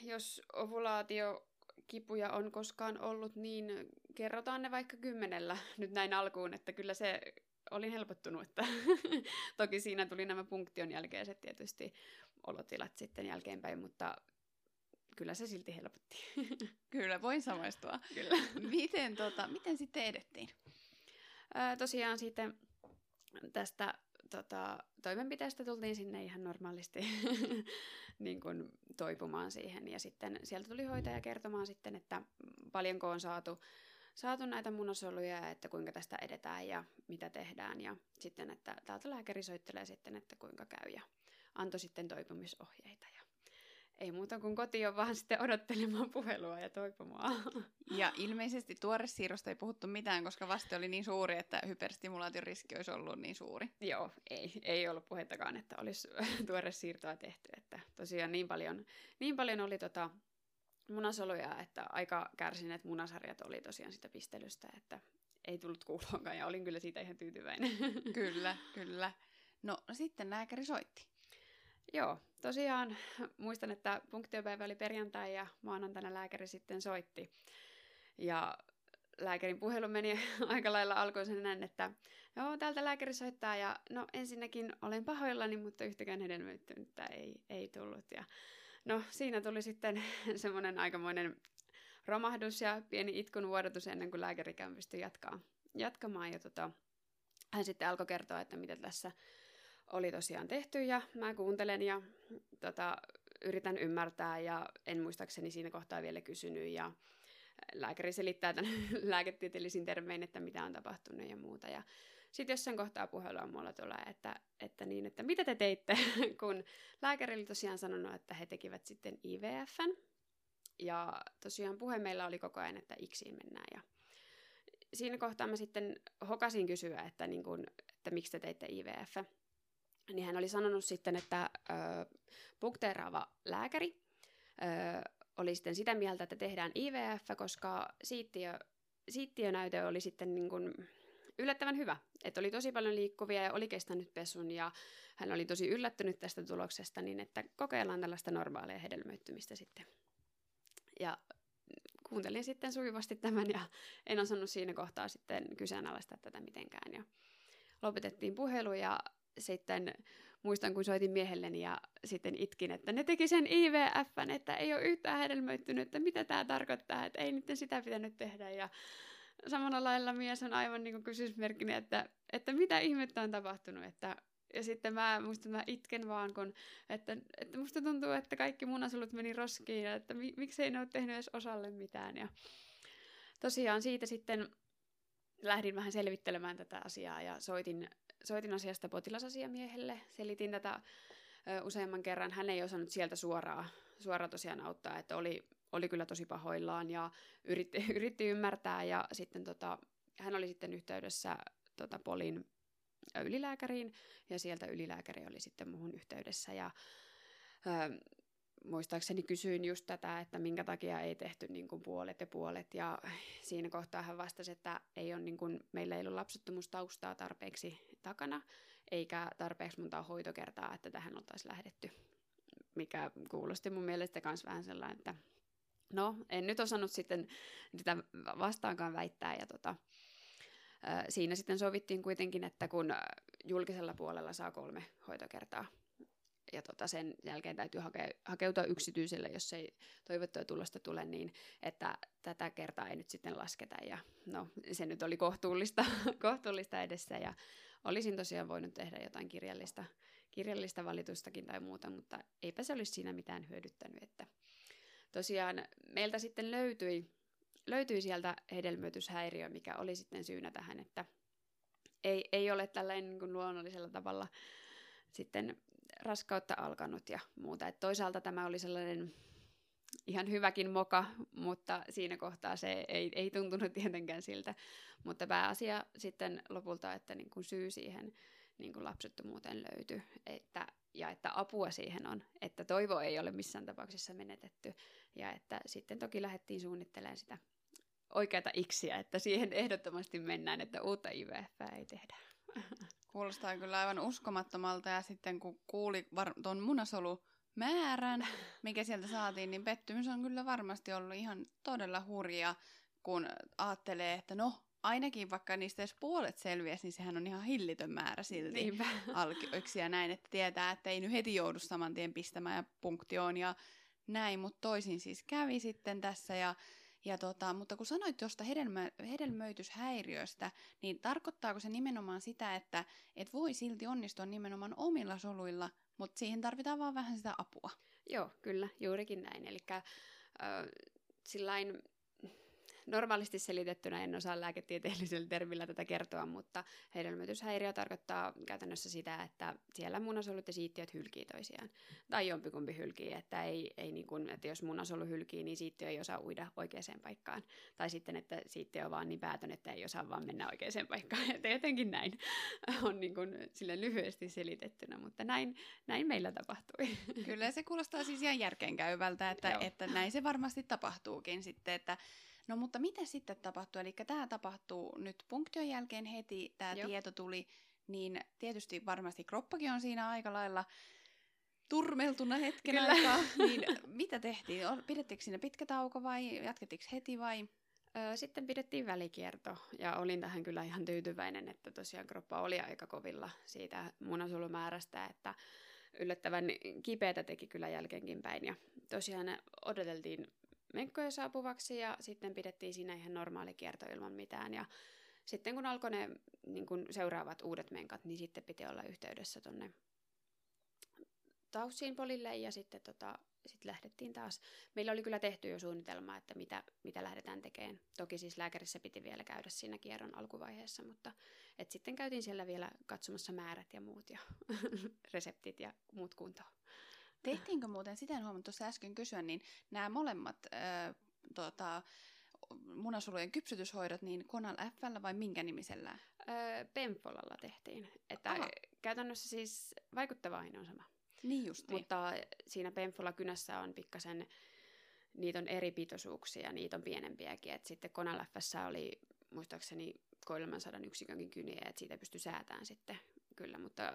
jos ovulaatio kipuja on koskaan ollut, niin kerrotaan ne vaikka kymmenellä nyt näin alkuun, että kyllä se olin helpottunut, että [laughs] toki siinä tuli nämä punktion jälkeiset tietysti olotilat sitten jälkeenpäin, mutta kyllä se silti helpotti. [laughs] kyllä, voin samaistua. kyllä. miten, tota, miten sitten edettiin? Ää, tosiaan sitten tästä tota, toimenpiteestä tultiin sinne ihan normaalisti [laughs] niin kuin toipumaan siihen. Ja sitten sieltä tuli hoitaja kertomaan sitten, että paljonko on saatu, saatu näitä munasoluja ja että kuinka tästä edetään ja mitä tehdään. Ja sitten, että täältä lääkäri soittelee sitten, että kuinka käy. Ja antoi sitten toipumisohjeita. Ja ei muuta kuin kotiin vaan sitten odottelemaan puhelua ja toipumaan. Ja ilmeisesti siirrosta ei puhuttu mitään, koska vaste oli niin suuri, että hyperstimulaation riski olisi ollut niin suuri. Joo, ei, ei ollut puhettakaan, että olisi [laughs] siirtoa tehty. Että tosiaan niin paljon, niin paljon oli tota munasoluja, että aika kärsineet munasarjat oli tosiaan sitä pistelystä, että ei tullut kuuloonkaan ja olin kyllä siitä ihan tyytyväinen. [laughs] kyllä, kyllä. No sitten lääkäri soitti. Joo, tosiaan muistan, että punktiopäivä oli perjantai ja maanantaina lääkäri sitten soitti. Ja lääkärin puhelu meni [laughs] aika lailla alkuun sen näin, että joo, täältä lääkäri soittaa ja no ensinnäkin olen pahoillani, mutta yhtäkään hedelmöittynyttä ei, ei tullut. Ja no siinä tuli sitten [laughs] semmoinen aikamoinen romahdus ja pieni itkun vuodatus ennen kuin lääkärikään pystyi jatkaa, jatkamaan. Ja tota, hän sitten alkoi kertoa, että mitä tässä oli tosiaan tehty ja mä kuuntelen ja tota, yritän ymmärtää ja en muistaakseni siinä kohtaa vielä kysynyt ja lääkäri selittää tämän [laughs] lääketieteellisin termein, että mitä on tapahtunut ja muuta. Ja sitten jossain kohtaa puhelua mulla tulee, että, että, niin, että mitä te teitte, [laughs] kun lääkäri oli tosiaan sanonut, että he tekivät sitten IVFn. Ja tosiaan puhe meillä oli koko ajan, että iksiin mennään. Ja siinä kohtaa mä sitten hokasin kysyä, että, niin kun, että miksi te teitte IVF. Niin hän oli sanonut sitten, että ö, bukteeraava lääkäri ö, oli sitten sitä mieltä, että tehdään IVF, koska siittiö, siittiönäyte oli sitten niin kuin yllättävän hyvä. Että oli tosi paljon liikkuvia ja oli kestänyt pesun ja hän oli tosi yllättynyt tästä tuloksesta, niin että kokeillaan tällaista normaalia hedelmöittymistä sitten. Ja kuuntelin sitten sujuvasti tämän ja en osannut siinä kohtaa sitten kyseenalaistaa tätä mitenkään. Ja lopetettiin puhelu ja sitten muistan, kun soitin miehelleni ja sitten itkin, että ne teki sen IVFn, että ei ole yhtään hedelmöittynyt, että mitä tämä tarkoittaa, että ei niiden sitä pitänyt tehdä. Ja samalla lailla mies on aivan niin kuin kysymysmerkkinen, että, että mitä ihmettä on tapahtunut, että ja sitten mä muistan, mä itken vaan, kun, että, että musta tuntuu, että kaikki munasulut meni roskiin ja että mi, miksei ne ole tehnyt edes osalle mitään. Ja tosiaan siitä sitten lähdin vähän selvittelemään tätä asiaa ja soitin, soitin asiasta potilasasiamiehelle, selitin tätä ö, useamman kerran. Hän ei osannut sieltä suoraan, suoraan tosiaan auttaa, että oli, oli kyllä tosi pahoillaan ja yritti, [laughs] yritti ymmärtää. Ja sitten tota, hän oli sitten yhteydessä tota, Polin ylilääkäriin ja sieltä ylilääkäri oli sitten muuhun yhteydessä. Ja ö, muistaakseni kysyin just tätä, että minkä takia ei tehty niin kuin puolet ja puolet. Ja siinä kohtaa hän vastasi, että ei ole niin kuin, meillä ei ollut lapsettomuustaustaa tarpeeksi takana eikä tarpeeksi monta hoitokertaa, että tähän oltaisiin lähdetty, mikä kuulosti mun mielestä myös vähän sellainen, että no en nyt osannut sitten sitä vastaankaan väittää ja tota, siinä sitten sovittiin kuitenkin, että kun julkisella puolella saa kolme hoitokertaa, ja tota sen jälkeen täytyy hake, hakeutua yksityiselle, jos ei toivottua tulosta tule, niin että tätä kertaa ei nyt sitten lasketa. Ja no, se nyt oli kohtuullista, [laughs] kohtuullista edessä ja olisin tosiaan voinut tehdä jotain kirjallista, kirjallista valitustakin tai muuta, mutta eipä se olisi siinä mitään hyödyttänyt. Että tosiaan meiltä sitten löytyi löytyi sieltä hedelmöityshäiriö, mikä oli sitten syynä tähän, että ei, ei ole tällainen niin kuin luonnollisella tavalla sitten raskautta alkanut ja muuta. Et toisaalta tämä oli sellainen ihan hyväkin moka, mutta siinä kohtaa se ei, ei tuntunut tietenkään siltä. Mutta pääasia sitten lopulta, että niin kuin syy siihen niin kuin lapsettomuuteen löytyi, että, ja että apua siihen on, että toivo ei ole missään tapauksessa menetetty, ja että sitten toki lähdettiin suunnittelemaan sitä oikeata iksiä, että siihen ehdottomasti mennään, että uutta IVF ei tehdä. Kuulostaa kyllä aivan uskomattomalta ja sitten kun kuuli var- tuon munasolu määrän, mikä sieltä saatiin, niin pettymys on kyllä varmasti ollut ihan todella hurja, kun ajattelee, että no, ainakin vaikka niistä edes puolet selviäisi, niin sehän on ihan hillitön määrä silti Niinpä. alkioiksi ja näin, että tietää, että ei nyt heti joudu saman tien pistämään ja punktioon ja näin, mutta toisin siis kävi sitten tässä ja ja tota, mutta kun sanoit tuosta hedelmö, hedelmöityshäiriöstä, niin tarkoittaako se nimenomaan sitä, että et voi silti onnistua nimenomaan omilla soluilla, mutta siihen tarvitaan vaan vähän sitä apua? Joo, kyllä, juurikin näin. Eli äh, sillain normaalisti selitettynä en osaa lääketieteellisellä termillä tätä kertoa, mutta hedelmöityshäiriö tarkoittaa käytännössä sitä, että siellä munasolut ja siittiöt hylkii toisiaan. Tai jompikumpi hylkii, että, ei, ei niin kuin, että jos munasolu hylkii, niin siittiö ei osaa uida oikeaan paikkaan. Tai sitten, että siittiö on vaan niin päätön, että ei osaa vaan mennä oikeaan paikkaan. [laughs] Että jotenkin näin [laughs] on niin kuin, sille lyhyesti selitettynä, mutta näin, näin meillä tapahtui. Kyllä se kuulostaa siis ihan järkeenkäyvältä, että, [laughs] että näin se varmasti tapahtuukin sitten, että No mutta mitä sitten tapahtuu? Eli tämä tapahtuu nyt punktion jälkeen heti, tämä tieto tuli, niin tietysti varmasti kroppakin on siinä aika lailla turmeltuna hetken Kyllä. aikaa. [laughs] Niin mitä tehtiin? Pidettiinkö siinä pitkä tauko vai jatkettiinko heti vai? Sitten pidettiin välikierto ja olin tähän kyllä ihan tyytyväinen, että tosiaan kroppa oli aika kovilla siitä munasolumäärästä, että yllättävän kipeätä teki kyllä jälkeenkin päin. Ja tosiaan odoteltiin menkkoja saapuvaksi ja sitten pidettiin siinä ihan normaali kierto ilman mitään. Ja sitten kun alkoi ne niin kun seuraavat uudet menkat, niin sitten piti olla yhteydessä tuonne Taussiin polille ja sitten tota, sit lähdettiin taas. Meillä oli kyllä tehty jo suunnitelma, että mitä, mitä lähdetään tekemään. Toki siis lääkärissä piti vielä käydä siinä kierron alkuvaiheessa, mutta et sitten käytiin siellä vielä katsomassa määrät ja muut ja [laughs] reseptit ja muut kuntoon. Tehtiinkö muuten, sitä en huomannut tuossa äsken kysyä, niin nämä molemmat äh, tota, munasolujen kypsytyshoidot, niin Konal F vai minkä nimisellä? Öö, Pemfolalla tehtiin. Että Aha. käytännössä siis vaikuttava aine on sama. Niin just. Mutta siinä Pemfola kynässä on pikkasen, niitä on eri pitoisuuksia, niitä on pienempiäkin. Et sitten Konal Fssä oli muistaakseni 300 yksikönkin kyniä, että siitä pystyy säätämään sitten kyllä, mutta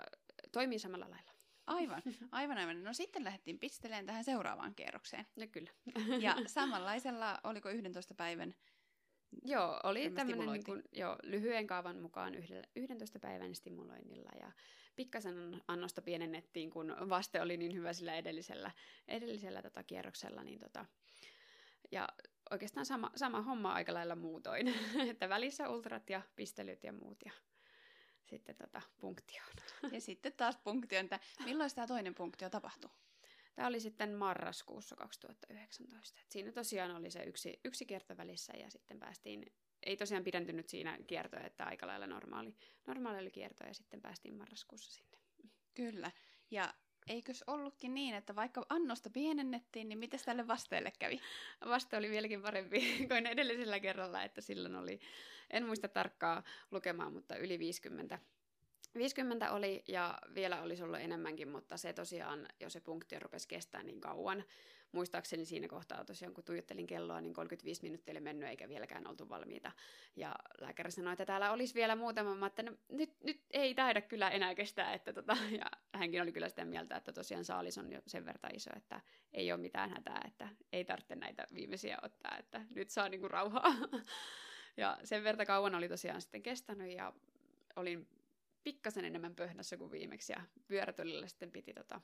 toimii samalla lailla. Aivan, [laughs] aivan, aivan. No sitten lähdettiin pisteleen tähän seuraavaan kierrokseen. No kyllä. ja [laughs] samanlaisella, oliko 11 päivän Joo, oli tämmöinen niin kuin, joo, lyhyen kaavan mukaan 11 päivän stimuloinnilla ja pikkasen annosta pienennettiin, kun vaste oli niin hyvä sillä edellisellä, edellisellä tota kierroksella. Niin tota, ja oikeastaan sama, sama homma aika lailla muutoin, [laughs] että välissä ultrat ja pistelyt ja muut ja sitten tota, punktioon. [laughs] Ja sitten taas punktioon, että milloin tämä toinen punktio tapahtui? Tämä oli sitten marraskuussa 2019. Et siinä tosiaan oli se yksi, yksi kierto välissä ja sitten päästiin, ei tosiaan pidentynyt siinä kiertoja, että aika lailla normaali, normaali oli kierto ja sitten päästiin marraskuussa sinne. Kyllä. Ja eikös ollutkin niin, että vaikka annosta pienennettiin, niin miten tälle vasteelle kävi? Vaste oli vieläkin parempi [laughs] kuin edellisellä kerralla, että silloin oli, en muista tarkkaa lukemaan, mutta yli 50 50 oli ja vielä olisi ollut enemmänkin, mutta se tosiaan, jos se punkti rupesi kestää niin kauan, muistaakseni siinä kohtaa tosiaan, kun tuijottelin kelloa, niin 35 minuuttia oli mennyt eikä vieläkään oltu valmiita. Ja lääkäri sanoi, että täällä olisi vielä muutama, mä että no, nyt, nyt ei taida kyllä enää kestää. Että tota, ja hänkin oli kyllä sitä mieltä, että tosiaan saalis on jo sen verran iso, että ei ole mitään hätää, että ei tarvitse näitä viimeisiä ottaa, että nyt saa niinku rauhaa. Ja sen verran kauan oli tosiaan sitten kestänyt ja olin pikkasen enemmän pöhnässä kuin viimeksi ja pyörätulilla sitten piti tota,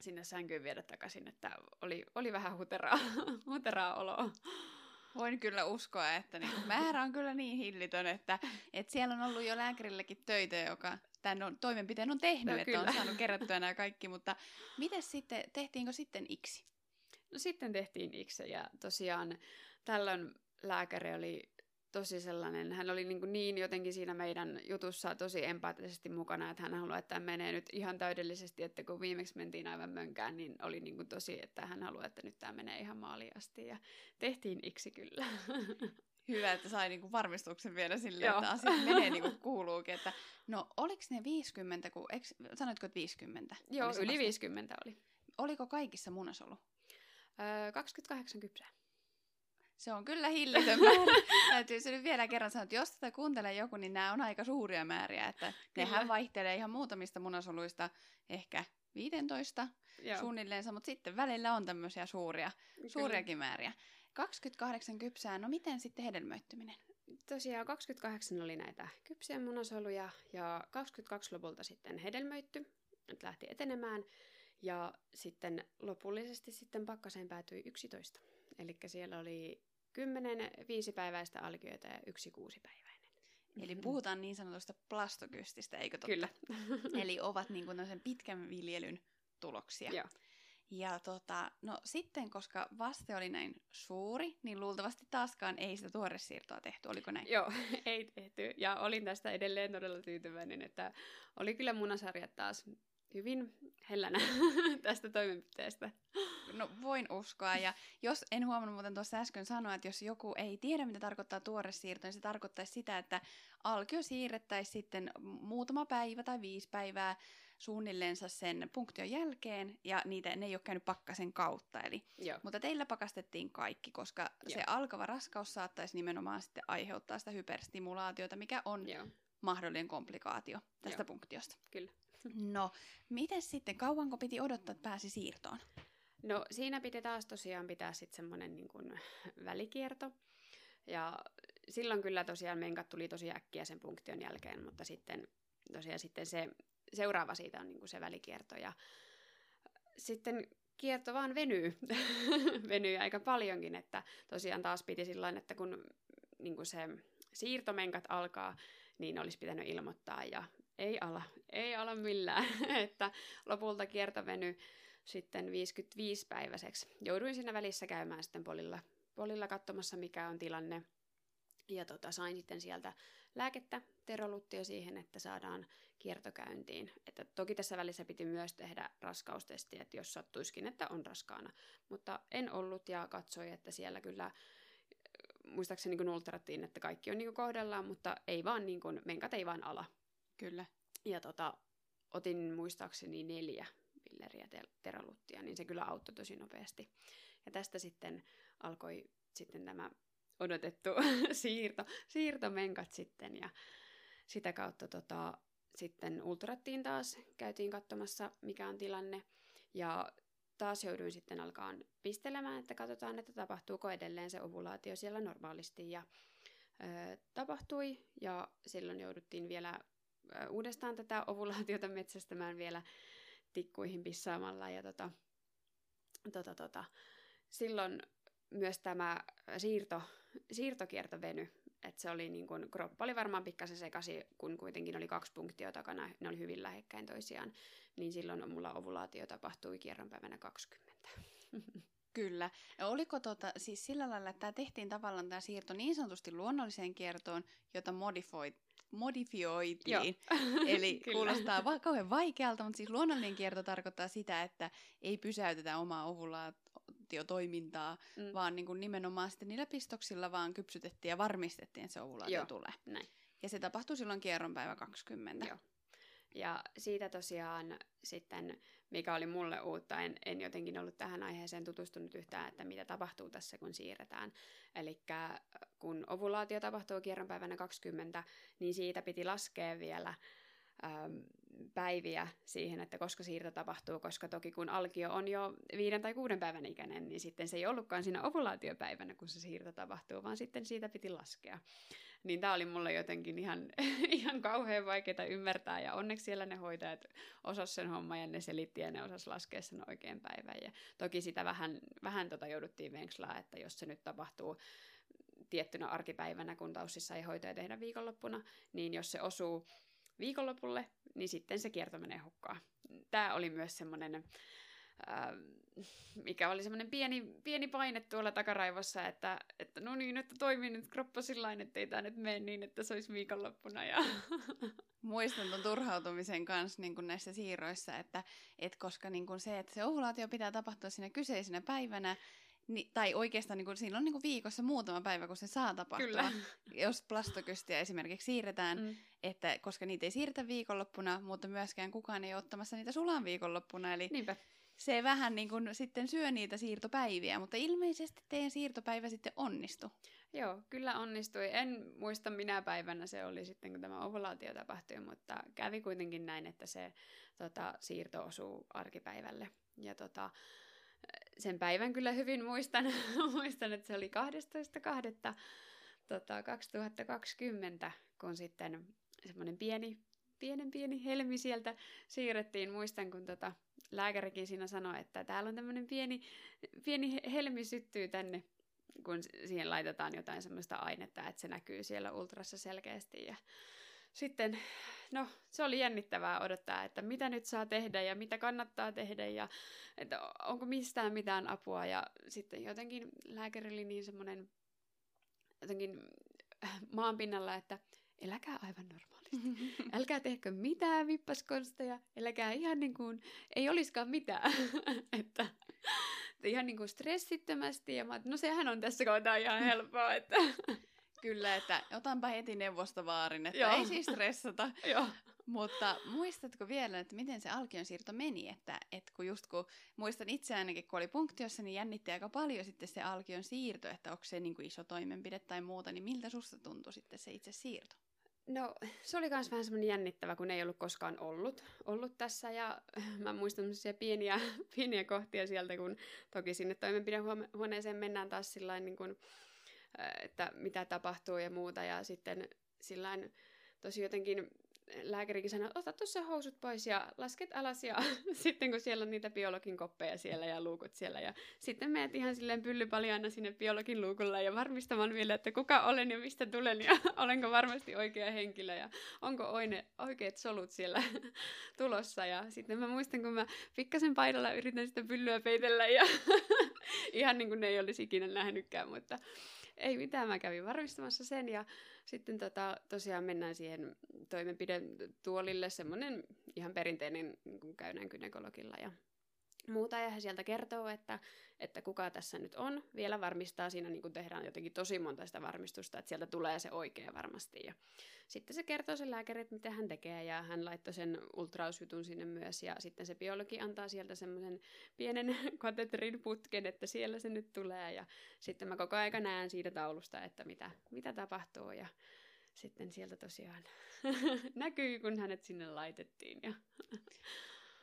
sinne sänkyyn viedä takaisin, että oli, oli vähän huteraa, [laughs] huteraa oloa. Voin kyllä uskoa, että niin, määrä on kyllä niin hillitön, että, että siellä on ollut jo lääkärillekin töitä, joka tämän on, toimenpiteen on tehnyt, no, että kyllä. on saanut kerättyä nämä kaikki, mutta miten sitten, tehtiinkö sitten iksi? No sitten tehtiin ikse ja tosiaan tällöin lääkäri oli tosi sellainen, hän oli niin, niin jotenkin siinä meidän jutussa tosi empaattisesti mukana, että hän haluaa, että tämä menee nyt ihan täydellisesti, että kun viimeksi mentiin aivan mönkään, niin oli niin kuin tosi, että hän haluaa, että nyt tämä menee ihan maaliin asti ja tehtiin iksi kyllä. [laughs] Hyvä, että sai niinku varmistuksen vielä silleen, että asiat menee niin kuin kuuluukin. Että, no, oliko ne 50, kun, eks, sanoitko, että 50? Joo, yli 50 oli. Oliko kaikissa munasolu? Öö, 28 kypsää. Se on kyllä hillitön määrä. [laughs] Täytyy se nyt vielä kerran sanoa, että jos tätä kuuntelee joku, niin nämä on aika suuria määriä. Että nehän vaihtelee ihan muutamista munasoluista, ehkä 15 Joo. suunnilleen, mutta sitten välillä on tämmöisiä suuria, suuriakin määriä. 28 kypsää, no miten sitten hedelmöittyminen? Tosiaan 28 oli näitä kypsiä munasoluja ja 22 lopulta sitten hedelmöitty, että lähti etenemään. Ja sitten lopullisesti sitten pakkaseen päätyi 11. Eli siellä oli kymmenen viisipäiväistä alkioita ja yksi kuusipäiväinen. Eli puhutaan niin sanotusta plastokystistä, eikö totta? Kyllä. [laughs] Eli ovat niin kuin pitkän viljelyn tuloksia. Joo. Ja tota, no sitten, koska vaste oli näin suuri, niin luultavasti taaskaan ei sitä tuoresiirtoa tehty, oliko näin? Joo, [laughs] ei tehty. Ja olin tästä edelleen todella tyytyväinen, että oli kyllä munasarjat taas hyvin hellänä [laughs] tästä toimenpiteestä. No voin uskoa. Ja jos en huomannut muuten tuossa äsken sanoa, että jos joku ei tiedä, mitä tarkoittaa tuoresiirto, niin se tarkoittaisi sitä, että alkio siirrettäisiin sitten muutama päivä tai viisi päivää suunnilleensa sen punktion jälkeen, ja niitä, ne ei ole käynyt pakkasen kautta. Eli, Joo. mutta teillä pakastettiin kaikki, koska Joo. se alkava raskaus saattaisi nimenomaan sitten aiheuttaa sitä hyperstimulaatiota, mikä on Joo. mahdollinen komplikaatio tästä Joo. punktiosta. Kyllä. No, miten sitten, kauanko piti odottaa, että pääsi siirtoon? No siinä piti taas tosiaan pitää sitten semmoinen niin kuin välikierto. Ja silloin kyllä tosiaan menkat tuli tosi äkkiä sen punktion jälkeen, mutta sitten tosiaan sitten se seuraava siitä on niin kuin se välikierto. Ja sitten kierto vaan venyy, [laughs] venyy aika paljonkin, että tosiaan taas piti silloin, että kun niin kuin se siirtomenkat alkaa, niin olisi pitänyt ilmoittaa ja ei ala, ei ala millään, [laughs] että lopulta kiertoveny sitten 55-päiväiseksi. Jouduin siinä välissä käymään sitten polilla, polilla katsomassa, mikä on tilanne. Ja tota, sain sitten sieltä lääkettä, teroluttia siihen, että saadaan kiertokäyntiin. Että toki tässä välissä piti myös tehdä raskaustesti, että jos sattuiskin, että on raskaana. Mutta en ollut ja katsoi, että siellä kyllä muistaakseni niin ultrattiin, että kaikki on niin kohdellaan, mutta ei vaan niin kuin, menkat ei vaan ala. Kyllä. Ja tota, otin muistaakseni neljä pilleriä teraluttia, niin se kyllä auttoi tosi nopeasti. Ja tästä sitten alkoi sitten tämä odotettu [laughs] siirto, siirtomenkat sitten ja sitä kautta tota, sitten ultrattiin taas, käytiin katsomassa mikä on tilanne ja taas jouduin sitten alkaan pistelemään, että katsotaan, että tapahtuuko edelleen se ovulaatio siellä normaalisti ja ö, tapahtui ja silloin jouduttiin vielä uudestaan tätä ovulaatiota metsästämään vielä tikkuihin pissaamalla ja tota, tota, tota, silloin myös tämä siirto, siirtokierto veny, että se oli niin kuin, kroppa oli varmaan pikkasen sekasi, kun kuitenkin oli kaksi punktioa takana, ne oli hyvin lähekkäin toisiaan, niin silloin mulla ovulaatio tapahtui kierron päivänä 20. [laughs] Kyllä. Ja oliko tota, siis sillä lailla, että tämä tehtiin tavallaan tämä siirto niin sanotusti luonnolliseen kiertoon, jota modifoit, modifioitiin. [laughs] Eli kuulostaa va- kauhean vaikealta, mutta siis luonnollinen kierto tarkoittaa sitä, että ei pysäytetä omaa ovulaatiotoimintaa, mm. vaan niin kuin nimenomaan sitten niillä pistoksilla vaan kypsytettiin ja varmistettiin, että se ovulaatio Joo, tulee. Näin. Ja se tapahtui silloin kierron päivä 20. Joo. Ja siitä tosiaan sitten, mikä oli mulle uutta, en, en jotenkin ollut tähän aiheeseen tutustunut yhtään, että mitä tapahtuu tässä, kun siirretään. Eli kun ovulaatio tapahtuu kierron päivänä 20, niin siitä piti laskea vielä äm, päiviä siihen, että koska siirto tapahtuu, koska toki kun alkio on jo viiden tai kuuden päivän ikäinen, niin sitten se ei ollutkaan siinä ovulaatiopäivänä, kun se siirto tapahtuu, vaan sitten siitä piti laskea. Niin tämä oli mulle jotenkin ihan, [laughs] ihan kauhean vaikeaa ymmärtää ja onneksi siellä ne hoitajat osas sen homman ja ne selitti ja ne osas laskea sen oikein päivän. Ja toki sitä vähän, vähän tota jouduttiin venkslaa, että jos se nyt tapahtuu tiettynä arkipäivänä, kun taussissa ei hoitaja tehdä viikonloppuna, niin jos se osuu viikonlopulle, niin sitten se kierto menee hukkaan. Tämä oli myös semmoinen äh, mikä oli semmoinen pieni, pieni paine tuolla takaraivossa, että, että no niin, että toimii nyt kroppa sillä että ei tämä nyt mene niin, että se olisi viikonloppuna. Ja... [laughs] Muistan tuon turhautumisen kanssa niin näissä siirroissa, että, että koska niin kuin se, että se ovulaatio pitää tapahtua siinä kyseisenä päivänä, Ni, tai oikeastaan niin kuin, siinä on niin kuin viikossa muutama päivä, kun se saa tapahtua. Kyllä. [laughs] Jos plastokystiä esimerkiksi siirretään, mm. että koska niitä ei siirretä viikonloppuna, mutta myöskään kukaan ei ole ottamassa niitä sulaan viikonloppuna. Eli Niinpä se vähän niin kuin sitten syö niitä siirtopäiviä, mutta ilmeisesti teidän siirtopäivä sitten onnistui. Joo, kyllä onnistui. En muista minä päivänä se oli sitten, kun tämä ovulaatio tapahtui, mutta kävi kuitenkin näin, että se tota, siirto osuu arkipäivälle. Ja tota, sen päivän kyllä hyvin muistan, [laughs] muistan että se oli 12.2. Tota, 2020, kun sitten semmoinen pieni, pienen pieni helmi sieltä siirrettiin. Muistan, kun tota, lääkärikin siinä sanoi, että täällä on tämmöinen pieni, pieni helmi syttyy tänne, kun siihen laitetaan jotain semmoista ainetta, että se näkyy siellä ultrassa selkeästi. Ja sitten, no, se oli jännittävää odottaa, että mitä nyt saa tehdä ja mitä kannattaa tehdä ja että onko mistään mitään apua. Ja sitten jotenkin lääkäri oli niin semmoinen jotenkin maanpinnalla, että eläkää aivan normaalisti. Älkää tehkö mitään vippaskonsteja, eläkää ihan niin kuin ei olisikaan mitään. [laughs] että, että ihan niin kuin stressittömästi. Ja mä no sehän on tässä kohtaa ihan helppoa. Että... [laughs] Kyllä, että otanpa heti neuvosta vaarin, että Joo. ei siis stressata. [laughs] Joo. Mutta muistatko vielä, että miten se alkion siirto meni? Että, että kun just kun muistan itse ainakin, kun oli punktiossa, niin jännitti aika paljon sitten se alkion siirto, että onko se niin kuin iso toimenpide tai muuta, niin miltä susta tuntui sitten se itse siirto? No, se oli myös vähän semmoinen jännittävä, kun ei ollut koskaan ollut, ollut tässä. Ja [laughs] mä muistan semmoisia pieniä, [laughs] pieniä kohtia sieltä, kun toki sinne toimenpidehuoneeseen mennään taas sillä niin kuin, että mitä tapahtuu ja muuta. Ja sitten sillä tosi jotenkin lääkärikin sanoi, ota tuossa housut pois ja lasket alas ja [laughs] sitten kun siellä on niitä biologin koppeja siellä ja luukut siellä ja sitten meet ihan silleen pyllypaljaana sinne biologin luukulla ja varmistamaan vielä, että kuka olen ja mistä tulen ja [laughs] olenko varmasti oikea henkilö ja onko oine, oikeat solut siellä [laughs] tulossa. Ja sitten mä muistan, kun mä pikkasen paidalla yritän sitä pyllyä peitellä ja ihan niin kuin ne ei olisi ikinä nähnytkään, mutta ei mitään, mä kävin varmistamassa sen ja sitten tota, tosiaan mennään siihen toimenpidetuolille, semmoinen ihan perinteinen niin käyneen gynekologilla ja muuta, ja he sieltä kertoo, että, että kuka tässä nyt on. Vielä varmistaa siinä, niin kuin tehdään jotenkin tosi monta sitä varmistusta, että sieltä tulee se oikea varmasti. Ja sitten se kertoo sen lääkäri, että mitä hän tekee, ja hän laittoi sen ultrausjutun sinne myös, ja sitten se biologi antaa sieltä semmoisen pienen [laughs] katetrin putken, että siellä se nyt tulee, ja sitten mä koko aika näen siitä taulusta, että mitä, mitä tapahtuu, ja sitten sieltä tosiaan [laughs] näkyy, kun hänet sinne laitettiin. Ja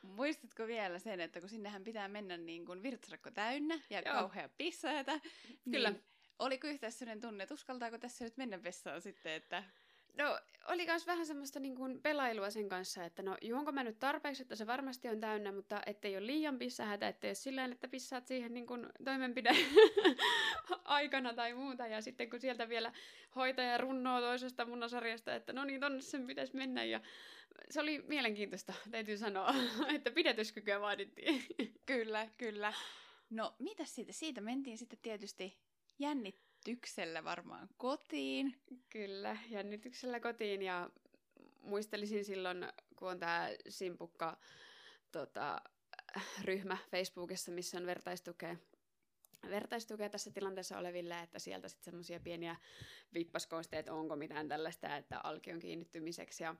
Muistatko vielä sen, että kun sinnehän pitää mennä niin kuin virtsakko täynnä ja Joo. kauhea pissaata, Kyllä. Niin oliko yhtään sellainen tunne, että uskaltaako tässä nyt mennä vessaan sitten, että No, oli myös vähän semmoista niin kuin pelailua sen kanssa, että no juonko mä nyt tarpeeksi, että se varmasti on täynnä, mutta ettei ole liian pissahätä, ettei ole sillä että pissaat siihen niin kuin toimenpide [laughs] aikana tai muuta. Ja sitten kun sieltä vielä hoitaja runnoo toisesta munasarjasta, että no niin, tonne sen pitäisi mennä. Ja se oli mielenkiintoista, täytyy sanoa, [laughs] että pidätyskykyä vaadittiin. kyllä, kyllä. No, mitä siitä? Siitä mentiin sitten tietysti jännityksellä varmaan kotiin. Kyllä, jännityksellä kotiin ja muistelisin silloin, kun on tämä Simpukka tota, ryhmä Facebookissa, missä on vertaistukea vertaistukea tässä tilanteessa oleville, että sieltä sitten semmoisia pieniä vippaskoosteet, onko mitään tällaista, että alkion kiinnittymiseksi. Ja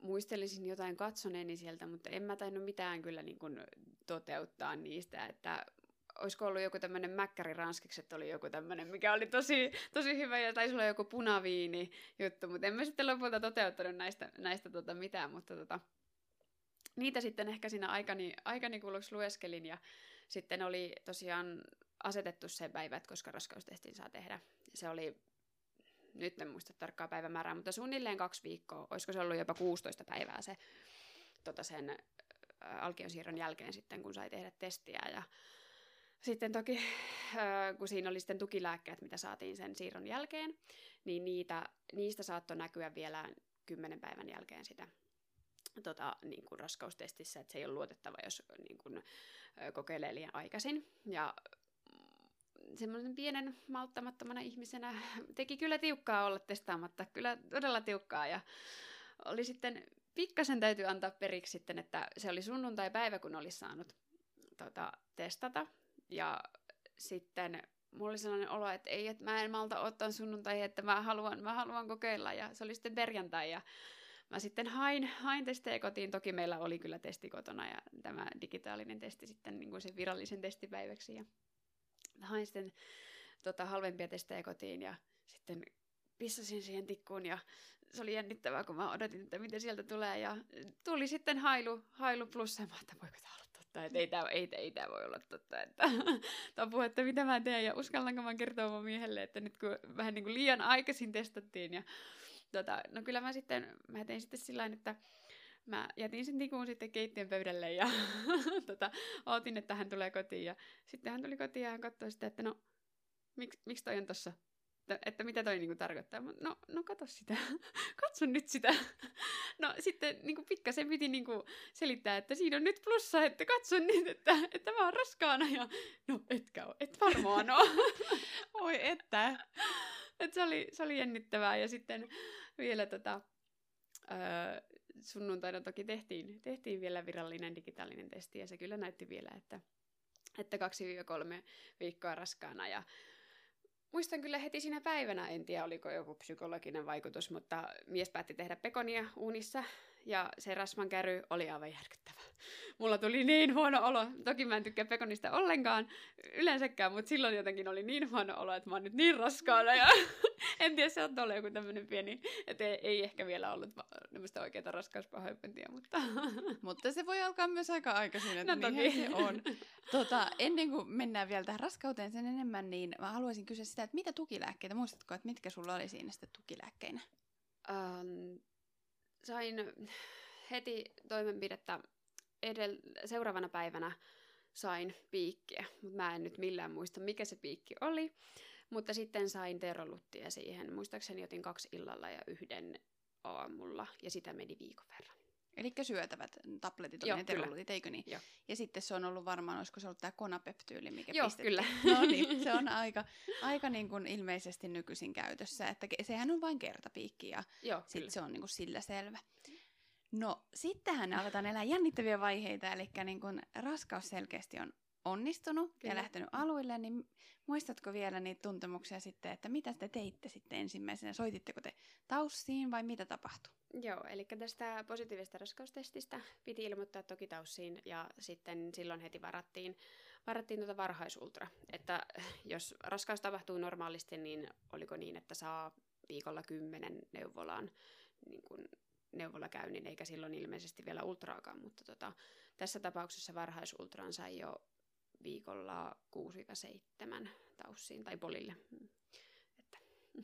muistelisin jotain katsoneeni sieltä, mutta en mä tainnut mitään kyllä niin kuin toteuttaa niistä, että olisiko ollut joku tämmöinen mäkkäri ranskikset oli joku tämmöinen, mikä oli tosi, tosi hyvä ja taisi olla joku punaviini juttu, mutta en mä sitten lopulta toteuttanut näistä, näistä tota mitään, mutta tota, niitä sitten ehkä siinä aikani, aikani kuluksi lueskelin ja sitten oli tosiaan asetettu se päivä, että koska raskaustestin saa tehdä. Se oli nyt en muista tarkkaa päivämäärää, mutta suunnilleen kaksi viikkoa, olisiko se ollut jopa 16 päivää se tota sen alkiosiirron jälkeen sitten, kun sai tehdä testiä ja sitten toki, kun siinä oli sitten tukilääkkeet, mitä saatiin sen siirron jälkeen, niin niitä, niistä saattoi näkyä vielä kymmenen päivän jälkeen sitä tota, niin kuin raskaustestissä, että se ei ole luotettava, jos niin kuin, kokeilee liian aikaisin. Ja semmoisen pienen malttamattomana ihmisenä [laughs] teki kyllä tiukkaa olla testaamatta, kyllä todella tiukkaa. Ja oli sitten, pikkasen täytyy antaa periksi sitten, että se oli sunnuntai-päivä, kun olisi saanut tota, testata. Ja sitten mulla oli sellainen olo, että ei, että mä en malta ottaa sunnuntai, että mä haluan, mä haluan kokeilla. Ja se oli sitten perjantai ja mä sitten hain, hain testejä kotiin. Toki meillä oli kyllä testi kotona ja tämä digitaalinen testi sitten niin kuin sen virallisen testipäiväksi ja hain sitten tota, halvempia testejä kotiin ja sitten pissasin siihen tikkuun ja se oli jännittävää, kun mä odotin, että mitä sieltä tulee. Ja tuli sitten hailu, hailu plus ja mä että voiko tämä olla totta, että ei tämä ei, ei, ei voi olla totta. Että, [laughs] tapu, että mitä mä teen ja uskallanko mä kertoa mun miehelle, että nyt kun vähän niin kuin liian aikaisin testattiin. Ja, tota, no kyllä mä sitten, mä tein sitten sillä että mä jätin sen tikun sitten keittiön pöydälle ja [laughs] tota, ootin, että hän tulee kotiin. Ja sitten hän tuli kotiin ja hän katsoi sitä, että no, miksi, miksi toi on tossa? Että, että mitä toi niinku tarkoittaa. No, no kato sitä. [laughs] Katso nyt sitä. [laughs] No sitten niinku pikkasen piti niinku selittää, että siinä on nyt plussa, että katso nyt, että, että mä oon raskaana. Ja no etkä oo, et varmaan oo. Oi että. Et se, oli, se oli jännittävää ja sitten vielä tota, öö, sunnuntaina toki tehtiin, tehtiin vielä virallinen digitaalinen testi ja se kyllä näytti vielä, että, että 2-3 viikkoa raskaana. Ja Muistan kyllä heti siinä päivänä, en tiedä oliko joku psykologinen vaikutus, mutta mies päätti tehdä pekonia uunissa ja se rasvankäry oli aivan järkyttävä. Mulla tuli niin huono olo. Toki mä en tykkää pekonista ollenkaan yleensäkään, mutta silloin jotenkin oli niin huono olo, että mä oon nyt niin raskaana. Ja [laughs] en tiedä, se on tuolla joku tämmöinen pieni, että ei, ei, ehkä vielä ollut tämmöistä oikeaa raskauspahoinvointia, mutta... [laughs] mutta se voi alkaa myös aika aikaisin, että no, toki. se on. Tota, ennen kuin mennään vielä tähän raskauteen sen enemmän, niin mä haluaisin kysyä sitä, että mitä tukilääkkeitä, muistatko, että mitkä sulla oli siinä sitten tukilääkkeinä? Um, sain heti toimenpidettä edel- seuraavana päivänä sain piikkiä, mutta mä en nyt millään muista, mikä se piikki oli. Mutta sitten sain teroluttia siihen. Muistaakseni otin kaksi illalla ja yhden aamulla, ja sitä meni viikon verran. Eli syötävät tabletit on ne terolutit, eikö niin? Joo. Ja sitten se on ollut varmaan, olisiko se ollut tämä konapeptyyli, mikä Joo, pistettiin. kyllä. [laughs] No niin, [laughs] se on aika, aika niin kuin ilmeisesti nykyisin käytössä, että sehän on vain kertapiikki ja sitten se on niin kuin sillä selvä. No, sittenhän aletaan elää jännittäviä vaiheita, eli niin kun raskaus selkeästi on onnistunut Kyllä. ja lähtenyt aluille, niin muistatko vielä niitä tuntemuksia sitten, että mitä te teitte sitten ensimmäisenä? Soititteko te taussiin vai mitä tapahtui? Joo, eli tästä positiivisesta raskaustestistä piti ilmoittaa toki taussiin ja sitten silloin heti varattiin, varattiin tuota varhaisultra. Että jos raskaus tapahtuu normaalisti, niin oliko niin, että saa viikolla kymmenen neuvolaan niin kuin neuvolakäynnin, eikä silloin ilmeisesti vielä ultraakaan, mutta tota, tässä tapauksessa varhaisultraan sai jo viikolla 6-7 taussiin tai polille.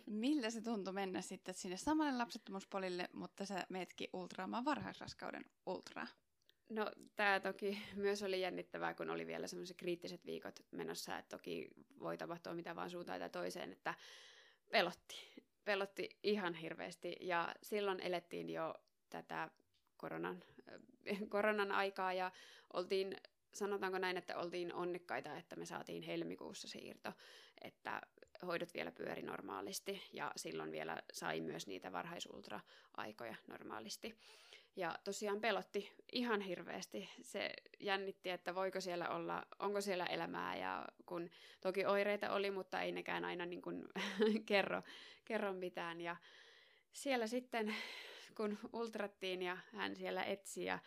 Millä se tuntui mennä sitten sinne samalle lapsettomuuspolille, mutta sä meetkin ultraamaan varhaisraskauden ultraa? No tämä toki myös oli jännittävää, kun oli vielä semmoiset kriittiset viikot menossa, että toki voi tapahtua mitä vaan suuntaan tai toiseen, että pelotti. Pelotti ihan hirveästi ja silloin elettiin jo tätä koronan, äh, koronan aikaa ja oltiin, sanotaanko näin, että oltiin onnekkaita, että me saatiin helmikuussa siirto, että hoidot vielä pyöri normaalisti ja silloin vielä sai myös niitä varhaisultra-aikoja normaalisti. Ja tosiaan pelotti ihan hirveästi. Se jännitti, että voiko siellä olla, onko siellä elämää ja kun toki oireita oli, mutta ei nekään aina niin kuin [laughs] kerro, kerro mitään. Ja siellä sitten, kun ultrattiin ja hän siellä etsi ja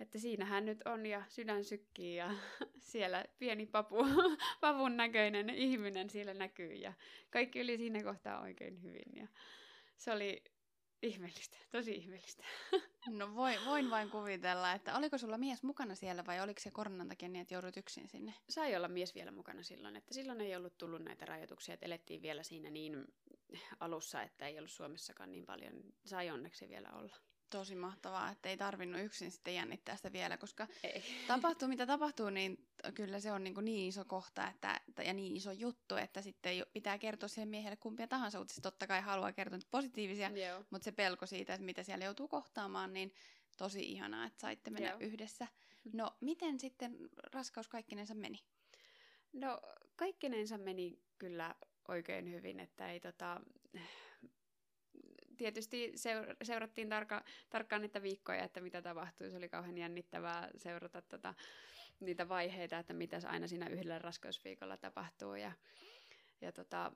että siinä hän nyt on ja sydän sykkii ja [laughs] siellä pieni papu, [laughs] pavun näköinen ihminen siellä näkyy ja kaikki oli siinä kohtaa oikein hyvin ja se oli ihmeellistä, tosi ihmeellistä. [laughs] No voi, voin vain kuvitella, että oliko sulla mies mukana siellä vai oliko se koronan takia niin, että joudut yksin sinne? sai olla mies vielä mukana silloin, että silloin ei ollut tullut näitä rajoituksia, että elettiin vielä siinä niin alussa, että ei ollut Suomessakaan niin paljon, sai onneksi vielä olla. Tosi mahtavaa, että ei tarvinnut yksin sitten jännittää sitä vielä, koska Ei. tapahtuu mitä tapahtuu, niin kyllä se on niin, kuin niin iso kohta että, ja niin iso juttu, että sitten pitää kertoa sille miehelle kumpia tahansa uutisia. Totta kai haluaa kertoa nyt positiivisia, Joo. mutta se pelko siitä, että mitä siellä joutuu kohtaamaan, niin tosi ihanaa, että saitte mennä Joo. yhdessä. No, miten sitten raskaus kaikkinensa meni? No kaikkinensa meni kyllä oikein hyvin, että ei tota... Tietysti seur- seurattiin tarka- tarkkaan niitä viikkoja, että mitä tapahtui. Se oli kauhean jännittävää seurata tota, niitä vaiheita, että mitä aina siinä yhdellä raskausviikolla tapahtuu. Ja, ja tota,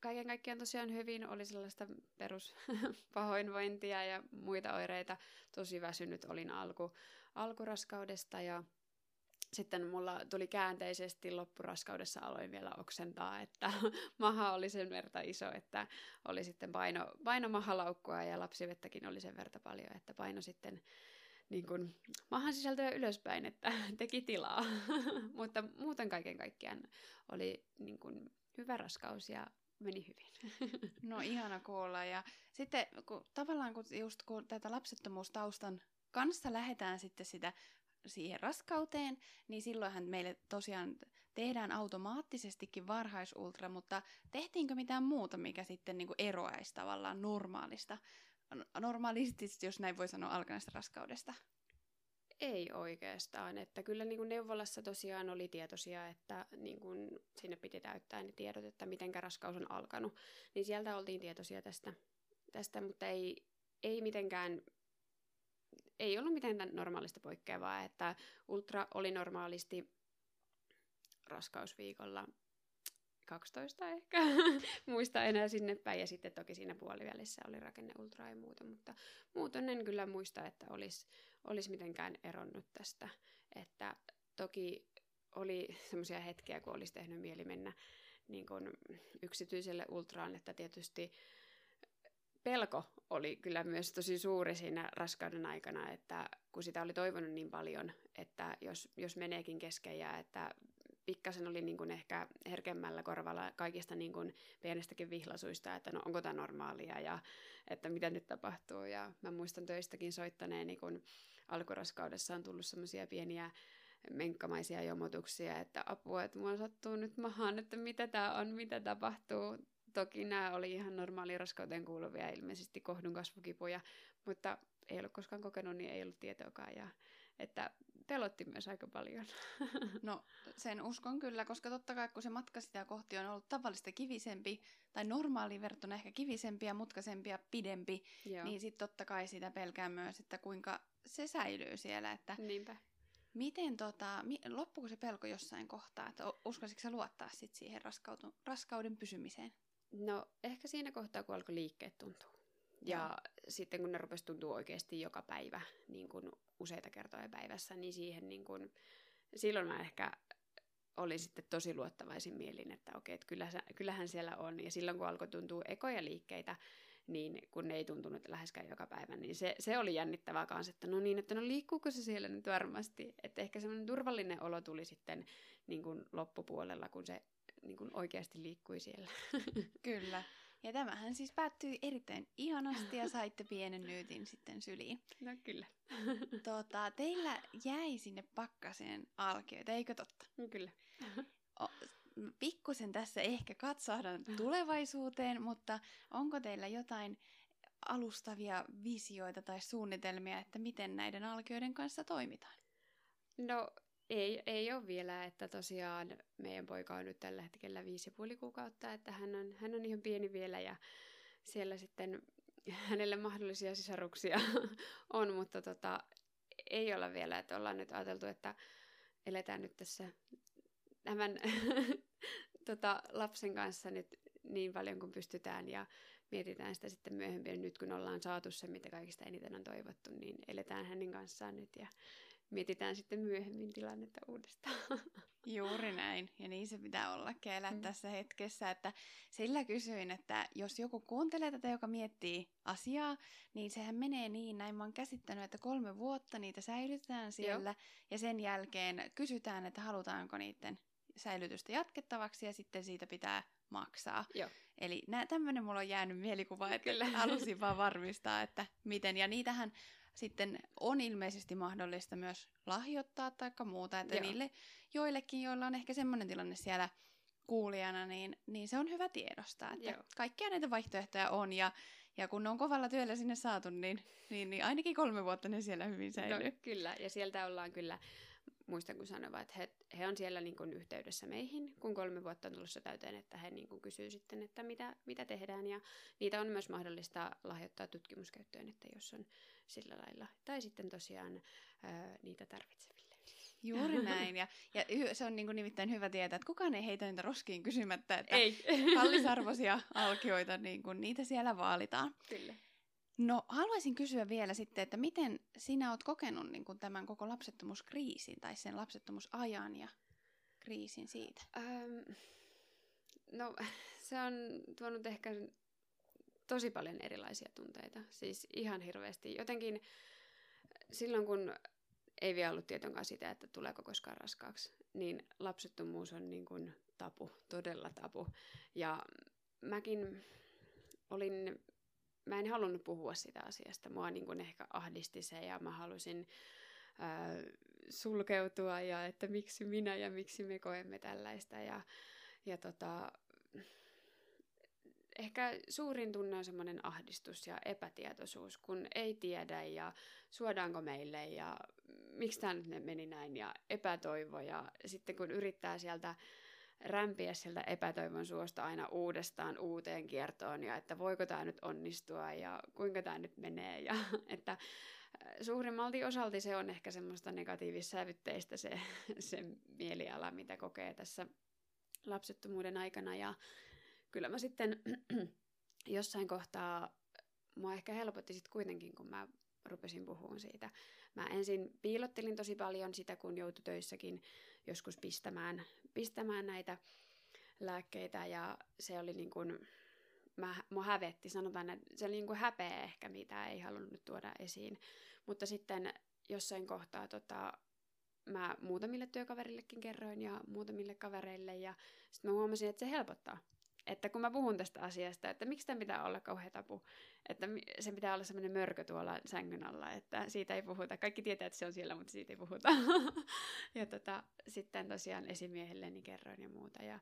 kaiken kaikkiaan tosiaan hyvin oli sellaista peruspahoinvointia [laughs] ja muita oireita. Tosi väsynyt olin alku, alkuraskaudesta ja sitten mulla tuli käänteisesti loppuraskaudessa aloin vielä oksentaa, että [laughs] maha oli sen verta iso, että oli sitten paino, paino mahalaukkua ja lapsivettäkin oli sen verta paljon, että paino sitten niin kuin mahan sisältöä ylöspäin, että [laughs] teki tilaa. [laughs] Mutta muuten kaiken kaikkiaan oli niin kuin hyvä raskaus ja meni hyvin. No ihana kuulla. Ja sitten kun, tavallaan kun, just kun tätä lapsettomuustaustan kanssa lähdetään sitten sitä siihen raskauteen, niin silloinhan meille tosiaan tehdään automaattisestikin varhaisultra, mutta tehtiinkö mitään muuta, mikä sitten niin kuin eroaisi tavallaan normaalista, normaalistisesti, jos näin voi sanoa, alkaneesta raskaudesta? Ei oikeastaan, että kyllä niin kuin neuvolassa tosiaan oli tietoisia, että niin kuin sinne piti täyttää ne tiedot, että miten raskaus on alkanut. Niin sieltä oltiin tietoisia tästä, tästä mutta ei, ei mitenkään, ei ollut mitään normaalista poikkeavaa, että ultra oli normaalisti raskausviikolla 12 ehkä, [laughs] muista enää sinne päin. Ja sitten toki siinä puolivälissä oli rakenneultra ja muuta, mutta muuten en kyllä muista, että olisi olis mitenkään eronnut tästä. Että toki oli [laughs] semmoisia hetkiä, kun olisi tehnyt mieli mennä niin kun yksityiselle ultraan, että tietysti pelko oli kyllä myös tosi suuri siinä raskauden aikana, että kun sitä oli toivonut niin paljon, että jos, jos meneekin kesken ja että pikkasen oli niin kuin ehkä herkemmällä korvalla kaikista niin kuin pienestäkin vihlasuista, että no onko tämä normaalia ja että mitä nyt tapahtuu. Ja mä muistan töistäkin soittaneeni, kun alkuraskaudessa on tullut semmoisia pieniä menkkamaisia jomotuksia, että apua, että mua sattuu nyt mahaan, että mitä tämä on, mitä tapahtuu. Toki nämä oli ihan normaali raskauteen kuuluvia ilmeisesti kohdun kasvukipuja, mutta ei ollut koskaan kokenut, niin ei ollut tietoakaan. Ja, että pelotti myös aika paljon. [laughs] No sen uskon kyllä, koska totta kai kun se matka sitä kohti on ollut tavallista kivisempi, tai normaaliin verrattuna ehkä kivisempi ja mutkaisempi ja pidempi, Joo. niin sitten totta kai sitä pelkää myös, että kuinka se säilyy siellä. Että Niinpä. Miten tota, loppuuko se pelko jossain kohtaa, että uskoisitko sä luottaa sit siihen raskauden pysymiseen? No ehkä siinä kohtaa, kun alkoi liikkeet tuntua. Ja Joo. sitten kun ne rupesi tuntua oikeasti joka päivä, niin kuin useita kertoja päivässä, niin siihen niin kuin, silloin mä ehkä olin sitten tosi luottavaisin mielin, että okei, että kyllähän, kyllähän siellä on. Ja silloin kun alkoi tuntua ekoja liikkeitä, niin kun ne ei tuntunut läheskään joka päivä, niin se, se oli jännittävää kanssa, että no niin, että no liikkuuko se siellä nyt varmasti. Että ehkä semmoinen turvallinen olo tuli sitten niin kuin loppupuolella, kun se niin kuin oikeasti liikkui siellä. [laughs] Kyllä. Ja tämähän siis päättyi erittäin ihanasti ja saitte pienen nyytin sitten syliin. No kyllä. Tota, teillä jäi sinne pakkaseen alkioita, eikö totta? No, kyllä. O, pikkusen tässä ehkä katsahdan tulevaisuuteen, mutta onko teillä jotain alustavia visioita tai suunnitelmia, että miten näiden alkioiden kanssa toimitaan? No ei, ei ole vielä, että tosiaan meidän poika on nyt tällä hetkellä viisi ja puoli kuukautta, että hän on, hän on ihan pieni vielä ja siellä sitten hänelle mahdollisia sisaruksia [laughs] on, mutta tota, ei olla vielä, että ollaan nyt ajateltu, että eletään nyt tässä tämän [laughs] tota, lapsen kanssa nyt niin paljon kuin pystytään ja mietitään sitä sitten myöhemmin. Nyt kun ollaan saatu se, mitä kaikista eniten on toivottu, niin eletään hänen kanssaan nyt ja mietitään sitten myöhemmin tilannetta uudestaan. [laughs] Juuri näin, ja niin se pitää olla elää mm. tässä hetkessä, että sillä kysyin, että jos joku kuuntelee tätä, joka miettii asiaa, niin sehän menee niin, näin mä oon käsittänyt, että kolme vuotta niitä säilytetään siellä, Joo. ja sen jälkeen kysytään, että halutaanko niiden säilytystä jatkettavaksi, ja sitten siitä pitää maksaa. Joo. Eli tämmöinen mulla on jäänyt mielikuva, että Kyllä. halusin vaan varmistaa, että miten. Ja niitähän sitten on ilmeisesti mahdollista myös lahjoittaa tai muuta, että Joo. niille joillekin, joilla on ehkä semmoinen tilanne siellä kuulijana, niin, niin se on hyvä tiedostaa, että Joo. kaikkia näitä vaihtoehtoja on ja, ja kun ne on kovalla työllä sinne saatu, niin, niin, niin ainakin kolme vuotta ne siellä hyvin säilyy. No, kyllä, ja sieltä ollaan kyllä muistan kun sanoivat, että he, he on siellä niin kuin yhteydessä meihin, kun kolme vuotta on tulossa täyteen, että he niin kuin kysyy sitten, että mitä, mitä tehdään. Ja niitä on myös mahdollista lahjoittaa tutkimuskäyttöön, että jos on sillä lailla. Tai sitten tosiaan ää, niitä tarvitseville. Juuri [laughs] näin. Ja, ja se on niin kuin nimittäin hyvä tietää, että kukaan ei heitä niitä roskiin kysymättä, että ei. [laughs] kallisarvoisia alkioita, niin kuin niitä siellä vaalitaan. Kyllä. No haluaisin kysyä vielä sitten, että miten sinä oot kokenut niin kuin tämän koko lapsettomuuskriisin tai sen lapsettomuusajan ja kriisin siitä? Ähm, no [laughs] se on tuonut ehkä tosi paljon erilaisia tunteita. Siis ihan hirveästi. Jotenkin silloin kun ei vielä ollut tietonkaan sitä, että tuleeko koskaan raskaaksi, niin lapsettomuus on niin kuin tapu, todella tapu. Ja mäkin olin mä en halunnut puhua sitä asiasta. Mua niin kuin ehkä ahdisti se ja mä halusin ää, sulkeutua ja että miksi minä ja miksi me koemme tällaista. Ja, ja tota, ehkä suurin tunne on semmoinen ahdistus ja epätietoisuus, kun ei tiedä ja suodaanko meille ja miksi tämä nyt meni näin ja epätoivo. Ja sitten kun yrittää sieltä rämpiä sieltä epätoivon suosta aina uudestaan uuteen kiertoon ja että voiko tämä nyt onnistua ja kuinka tämä nyt menee ja [laughs] että äh, suurimmalti osalti se on ehkä semmoista negatiivissävytteistä se, [laughs] se mieliala, mitä kokee tässä lapsettomuuden aikana ja kyllä mä sitten [clears throat] jossain kohtaa mua ehkä helpotti sitten kuitenkin, kun mä rupesin puhumaan siitä. Mä ensin piilottelin tosi paljon sitä, kun joutui töissäkin joskus pistämään, pistämään näitä lääkkeitä ja se oli niin kuin, mä, mua hävetti, sanotaan, että se oli niin kuin häpeä ehkä, mitä ei halunnut tuoda esiin. Mutta sitten jossain kohtaa tota, mä muutamille työkaverillekin kerroin ja muutamille kavereille ja sitten mä huomasin, että se helpottaa. Että kun mä puhun tästä asiasta, että miksi tämä pitää olla kauhean tapu, että se pitää olla semmoinen mörkö tuolla sängyn alla, että siitä ei puhuta. Kaikki tietää, että se on siellä, mutta siitä ei puhuta. [laughs] ja tota, sitten tosiaan esimiehelleni kerroin ja muuta. Ja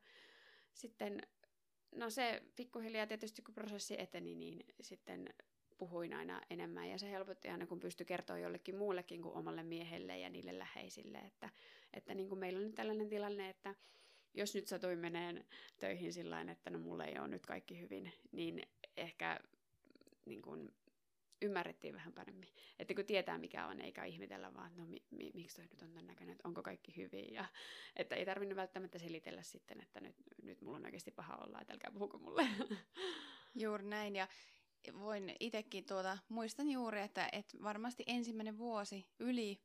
sitten, no se pikkuhiljaa tietysti kun prosessi eteni, niin sitten puhuin aina enemmän ja se helpotti aina, kun pystyi kertoa jollekin muullekin kuin omalle miehelle ja niille läheisille, että, että niin kuin meillä on nyt tällainen tilanne, että jos nyt satuin meneen töihin sillä että no mulle ei ole nyt kaikki hyvin, niin ehkä niin kuin, ymmärrettiin vähän paremmin. Että kun tietää mikä on, eikä ihmetellä vaan, no mi, mi, miksi toi nyt on tämän näköinen, että onko kaikki hyvin. Ja, että ei tarvinnut välttämättä selitellä sitten, että nyt, nyt mulla on oikeasti paha olla, että älkää puhuko mulle. [laughs] Juuri näin. Ja voin itsekin tuota, muistan juuri, että, että varmasti ensimmäinen vuosi yli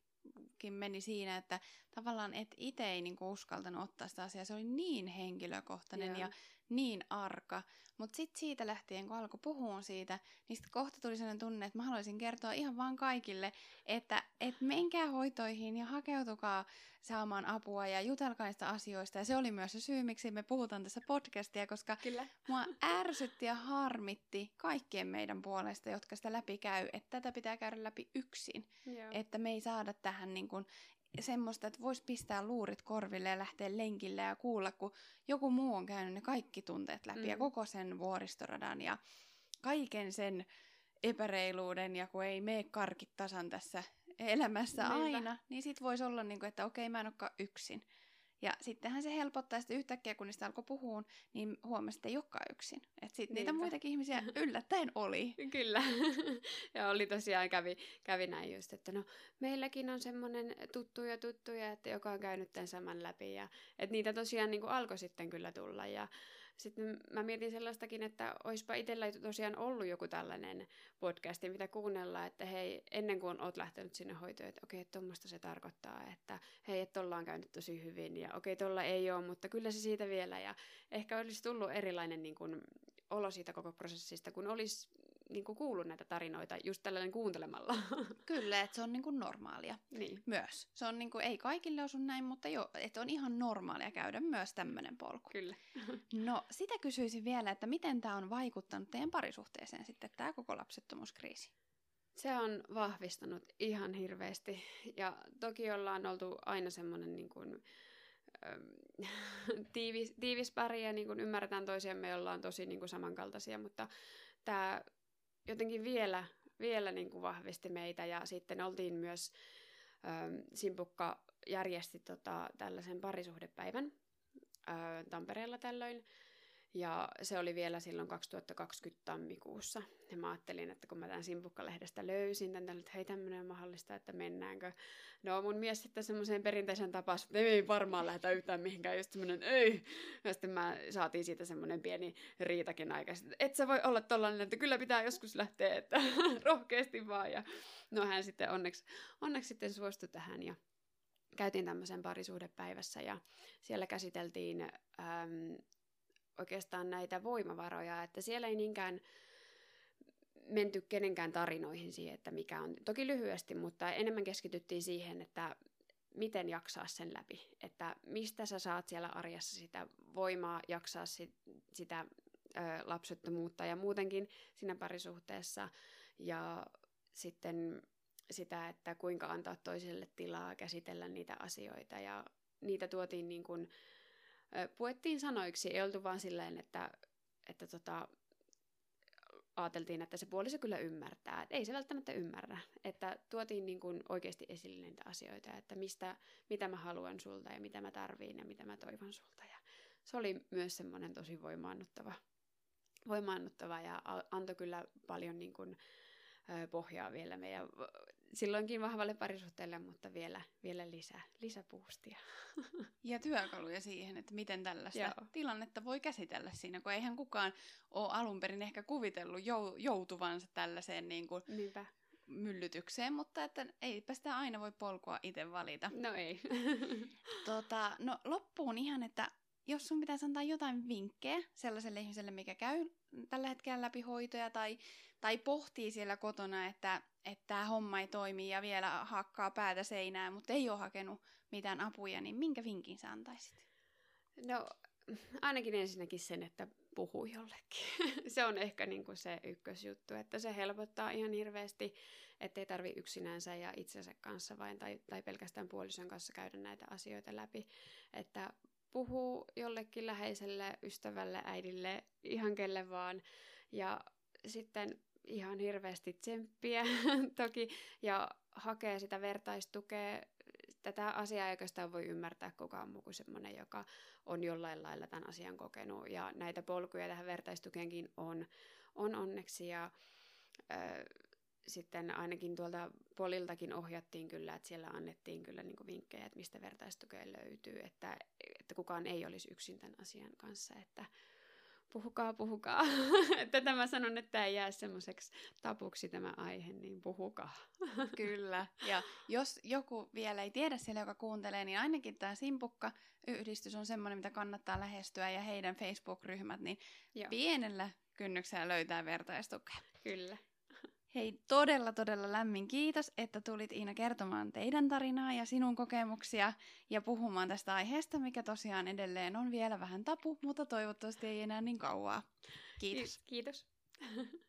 meni siinä, että tavallaan et itse ei niinku uskaltanut ottaa sitä asiaa. Se oli niin henkilökohtainen yeah. ja niin arka. Mutta sitten siitä lähtien, kun alkoi puhua siitä, niin sitten kohta tuli sellainen tunne, että mä haluaisin kertoa ihan vaan kaikille, että et menkää hoitoihin ja hakeutukaa saamaan apua ja jutelkaa niistä asioista. Ja se oli myös se syy, miksi me puhutaan tässä podcastia, koska Kyllä. mua ärsytti ja harmitti kaikkien meidän puolesta, jotka sitä läpi käy, että tätä pitää käydä läpi yksin. Joo. Että me ei saada tähän niin kuin semmoista, että voisi pistää luurit korville ja lähteä lenkille ja kuulla, kun joku muu on käynyt ne kaikki tunteet läpi mm. ja koko sen vuoristoradan ja kaiken sen epäreiluuden ja kun ei mene karkit tasan tässä elämässä Niinpä. aina, niin sit voisi olla niin kuin, että okei, mä en olekaan yksin. Ja sittenhän se helpottaa sitten yhtäkkiä, kun niistä alkoi puhua, niin huomasi, että ei olekaan yksin. Että sitten niitä muitakin ihmisiä [laughs] yllättäen oli. Kyllä. [laughs] ja oli tosiaan, kävi, kävi näin just, että no meilläkin on semmoinen tuttuja tuttuja, että joka on käynyt tämän saman läpi. Ja että niitä tosiaan niin kuin alkoi sitten kyllä tulla. Ja sitten mä mietin sellaistakin, että olisipa itsellä tosiaan ollut joku tällainen podcasti, mitä kuunnella, että hei, ennen kuin oot lähtenyt sinne hoitoon, että okei, okay, tuommoista se tarkoittaa, että hei, että ollaan käynyt tosi hyvin ja okei, okay, tuolla ei ole, mutta kyllä se siitä vielä. Ja ehkä olisi tullut erilainen niin kuin, olo siitä koko prosessista, kun olisi niin kuin kuullut näitä tarinoita just tällainen kuuntelemalla. [laughs] Kyllä, että se on niin kuin normaalia niin. myös. Se on niin kuin, ei kaikille osu näin, mutta jo, että on ihan normaalia käydä myös tämmöinen polku. Kyllä. [laughs] No, sitä kysyisin vielä, että miten tämä on vaikuttanut teidän parisuhteeseen sitten, tämä koko lapsettomuuskriisi? Se on vahvistanut ihan hirveästi. Ja toki ollaan oltu aina semmoinen niin kuin, [laughs] tiivis, tiivis pari ja niin kuin ymmärretään toisiamme, ollaan tosi niin kuin samankaltaisia, mutta tämä jotenkin vielä, vielä niin kuin vahvisti meitä ja sitten oltiin myös, ähm, Simpukka järjesti tota, tällaisen parisuhdepäivän äh, Tampereella tällöin ja se oli vielä silloin 2020 tammikuussa. Ja mä ajattelin, että kun mä tämän Simpukka-lehdestä löysin, tämän, että hei tämmöinen mahdollista, että mennäänkö. No mun mies sitten semmoiseen perinteisen tapaan, että ei varmaan lähdetä yhtään mihinkään, just semmoinen ei. Ja sitten mä saatiin siitä semmoinen pieni riitakin aika, että et sä voi olla tollainen, että kyllä pitää joskus lähteä, että [laughs] rohkeasti vaan. Ja no hän sitten onneksi, onneksi sitten suostui tähän ja käytiin tämmöisen parisuhdepäivässä ja siellä käsiteltiin äm, oikeastaan näitä voimavaroja, että siellä ei niinkään menty kenenkään tarinoihin siihen, että mikä on, toki lyhyesti, mutta enemmän keskityttiin siihen, että miten jaksaa sen läpi, että mistä sä saat siellä arjessa sitä voimaa jaksaa sit, sitä ö, lapsettomuutta ja muutenkin siinä parisuhteessa. Ja sitten sitä, että kuinka antaa toiselle tilaa käsitellä niitä asioita. Ja niitä tuotiin niin kuin, puettiin sanoiksi, ei oltu vaan silleen, että, että tota, ajateltiin, että se puoliso kyllä ymmärtää. Et ei se välttämättä ymmärrä. Että tuotiin niin kuin oikeasti esille niitä asioita, että mistä, mitä mä haluan sulta ja mitä mä tarviin ja mitä mä toivon sulta. Ja se oli myös semmoinen tosi voimaannuttava, voimaannuttava ja antoi kyllä paljon niin kuin, pohjaa vielä meidän silloinkin vahvalle parisuhteelle, mutta vielä, vielä lisää, lisäpuustia. [laughs] Ja työkaluja siihen, että miten tällaista Joo. tilannetta voi käsitellä siinä, kun eihän kukaan ole alun perin ehkä kuvitellut jou- joutuvansa tällaiseen niin kuin Niinpä. myllytykseen, mutta että eipä sitä aina voi polkua itse valita. No ei. [laughs] tota, no loppuun ihan, että jos sun pitäisi antaa jotain vinkkejä sellaiselle ihmiselle, mikä käy tällä hetkellä läpi hoitoja tai, tai pohtii siellä kotona, että että tämä homma ei toimi ja vielä hakkaa päätä seinään, mutta ei ole hakenut mitään apuja, niin minkä vinkin sä antaisit? No ainakin ensinnäkin sen, että puhuu jollekin. [laughs] se on ehkä niin kuin se ykkösjuttu, että se helpottaa ihan hirveästi, ettei tarvi yksinänsä ja itsensä kanssa vain tai, tai pelkästään puolison kanssa käydä näitä asioita läpi. Että puhuu jollekin läheiselle, ystävälle, äidille, ihan kelle vaan. Ja sitten ihan hirveästi tsemppiä [laughs] toki ja hakee sitä vertaistukea. Tätä asiaa ei oikeastaan voi ymmärtää kukaan muu kuin semmoinen, joka on jollain lailla tämän asian kokenut. Ja näitä polkuja tähän vertaistukeenkin on, on onneksi. Ja ö, sitten ainakin tuolta poliltakin ohjattiin kyllä, että siellä annettiin kyllä niin vinkkejä, että mistä vertaistukea löytyy, että, että kukaan ei olisi yksin tämän asian kanssa, että puhukaa, puhukaa. [laughs] että tämä sanon, että tämä ei jää semmoiseksi tapuksi tämä aihe, niin puhukaa. [laughs] Kyllä. Ja jos joku vielä ei tiedä siellä, joka kuuntelee, niin ainakin tämä Simpukka-yhdistys on semmoinen, mitä kannattaa lähestyä ja heidän Facebook-ryhmät, niin Joo. pienellä kynnyksellä löytää vertaistukea. Kyllä. Hei, todella todella lämmin kiitos, että tulit Iina kertomaan teidän tarinaa ja sinun kokemuksia ja puhumaan tästä aiheesta, mikä tosiaan edelleen on vielä vähän tapu, mutta toivottavasti ei enää niin kauaa. Kiitos. Kiitos. [laughs]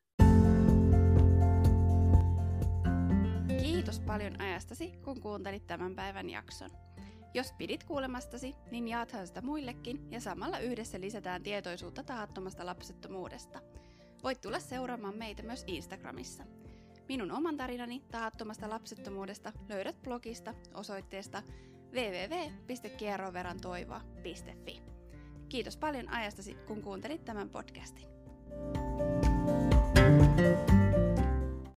Kiitos paljon ajastasi, kun kuuntelit tämän päivän jakson. Jos pidit kuulemastasi, niin jaathan sitä muillekin ja samalla yhdessä lisätään tietoisuutta tahattomasta lapsettomuudesta – Voit tulla seuraamaan meitä myös Instagramissa. Minun oman tarinani tahattomasta lapsettomuudesta löydät blogista osoitteesta www.kierroverantoivoa.fi. Kiitos paljon ajastasi, kun kuuntelit tämän podcastin. thank you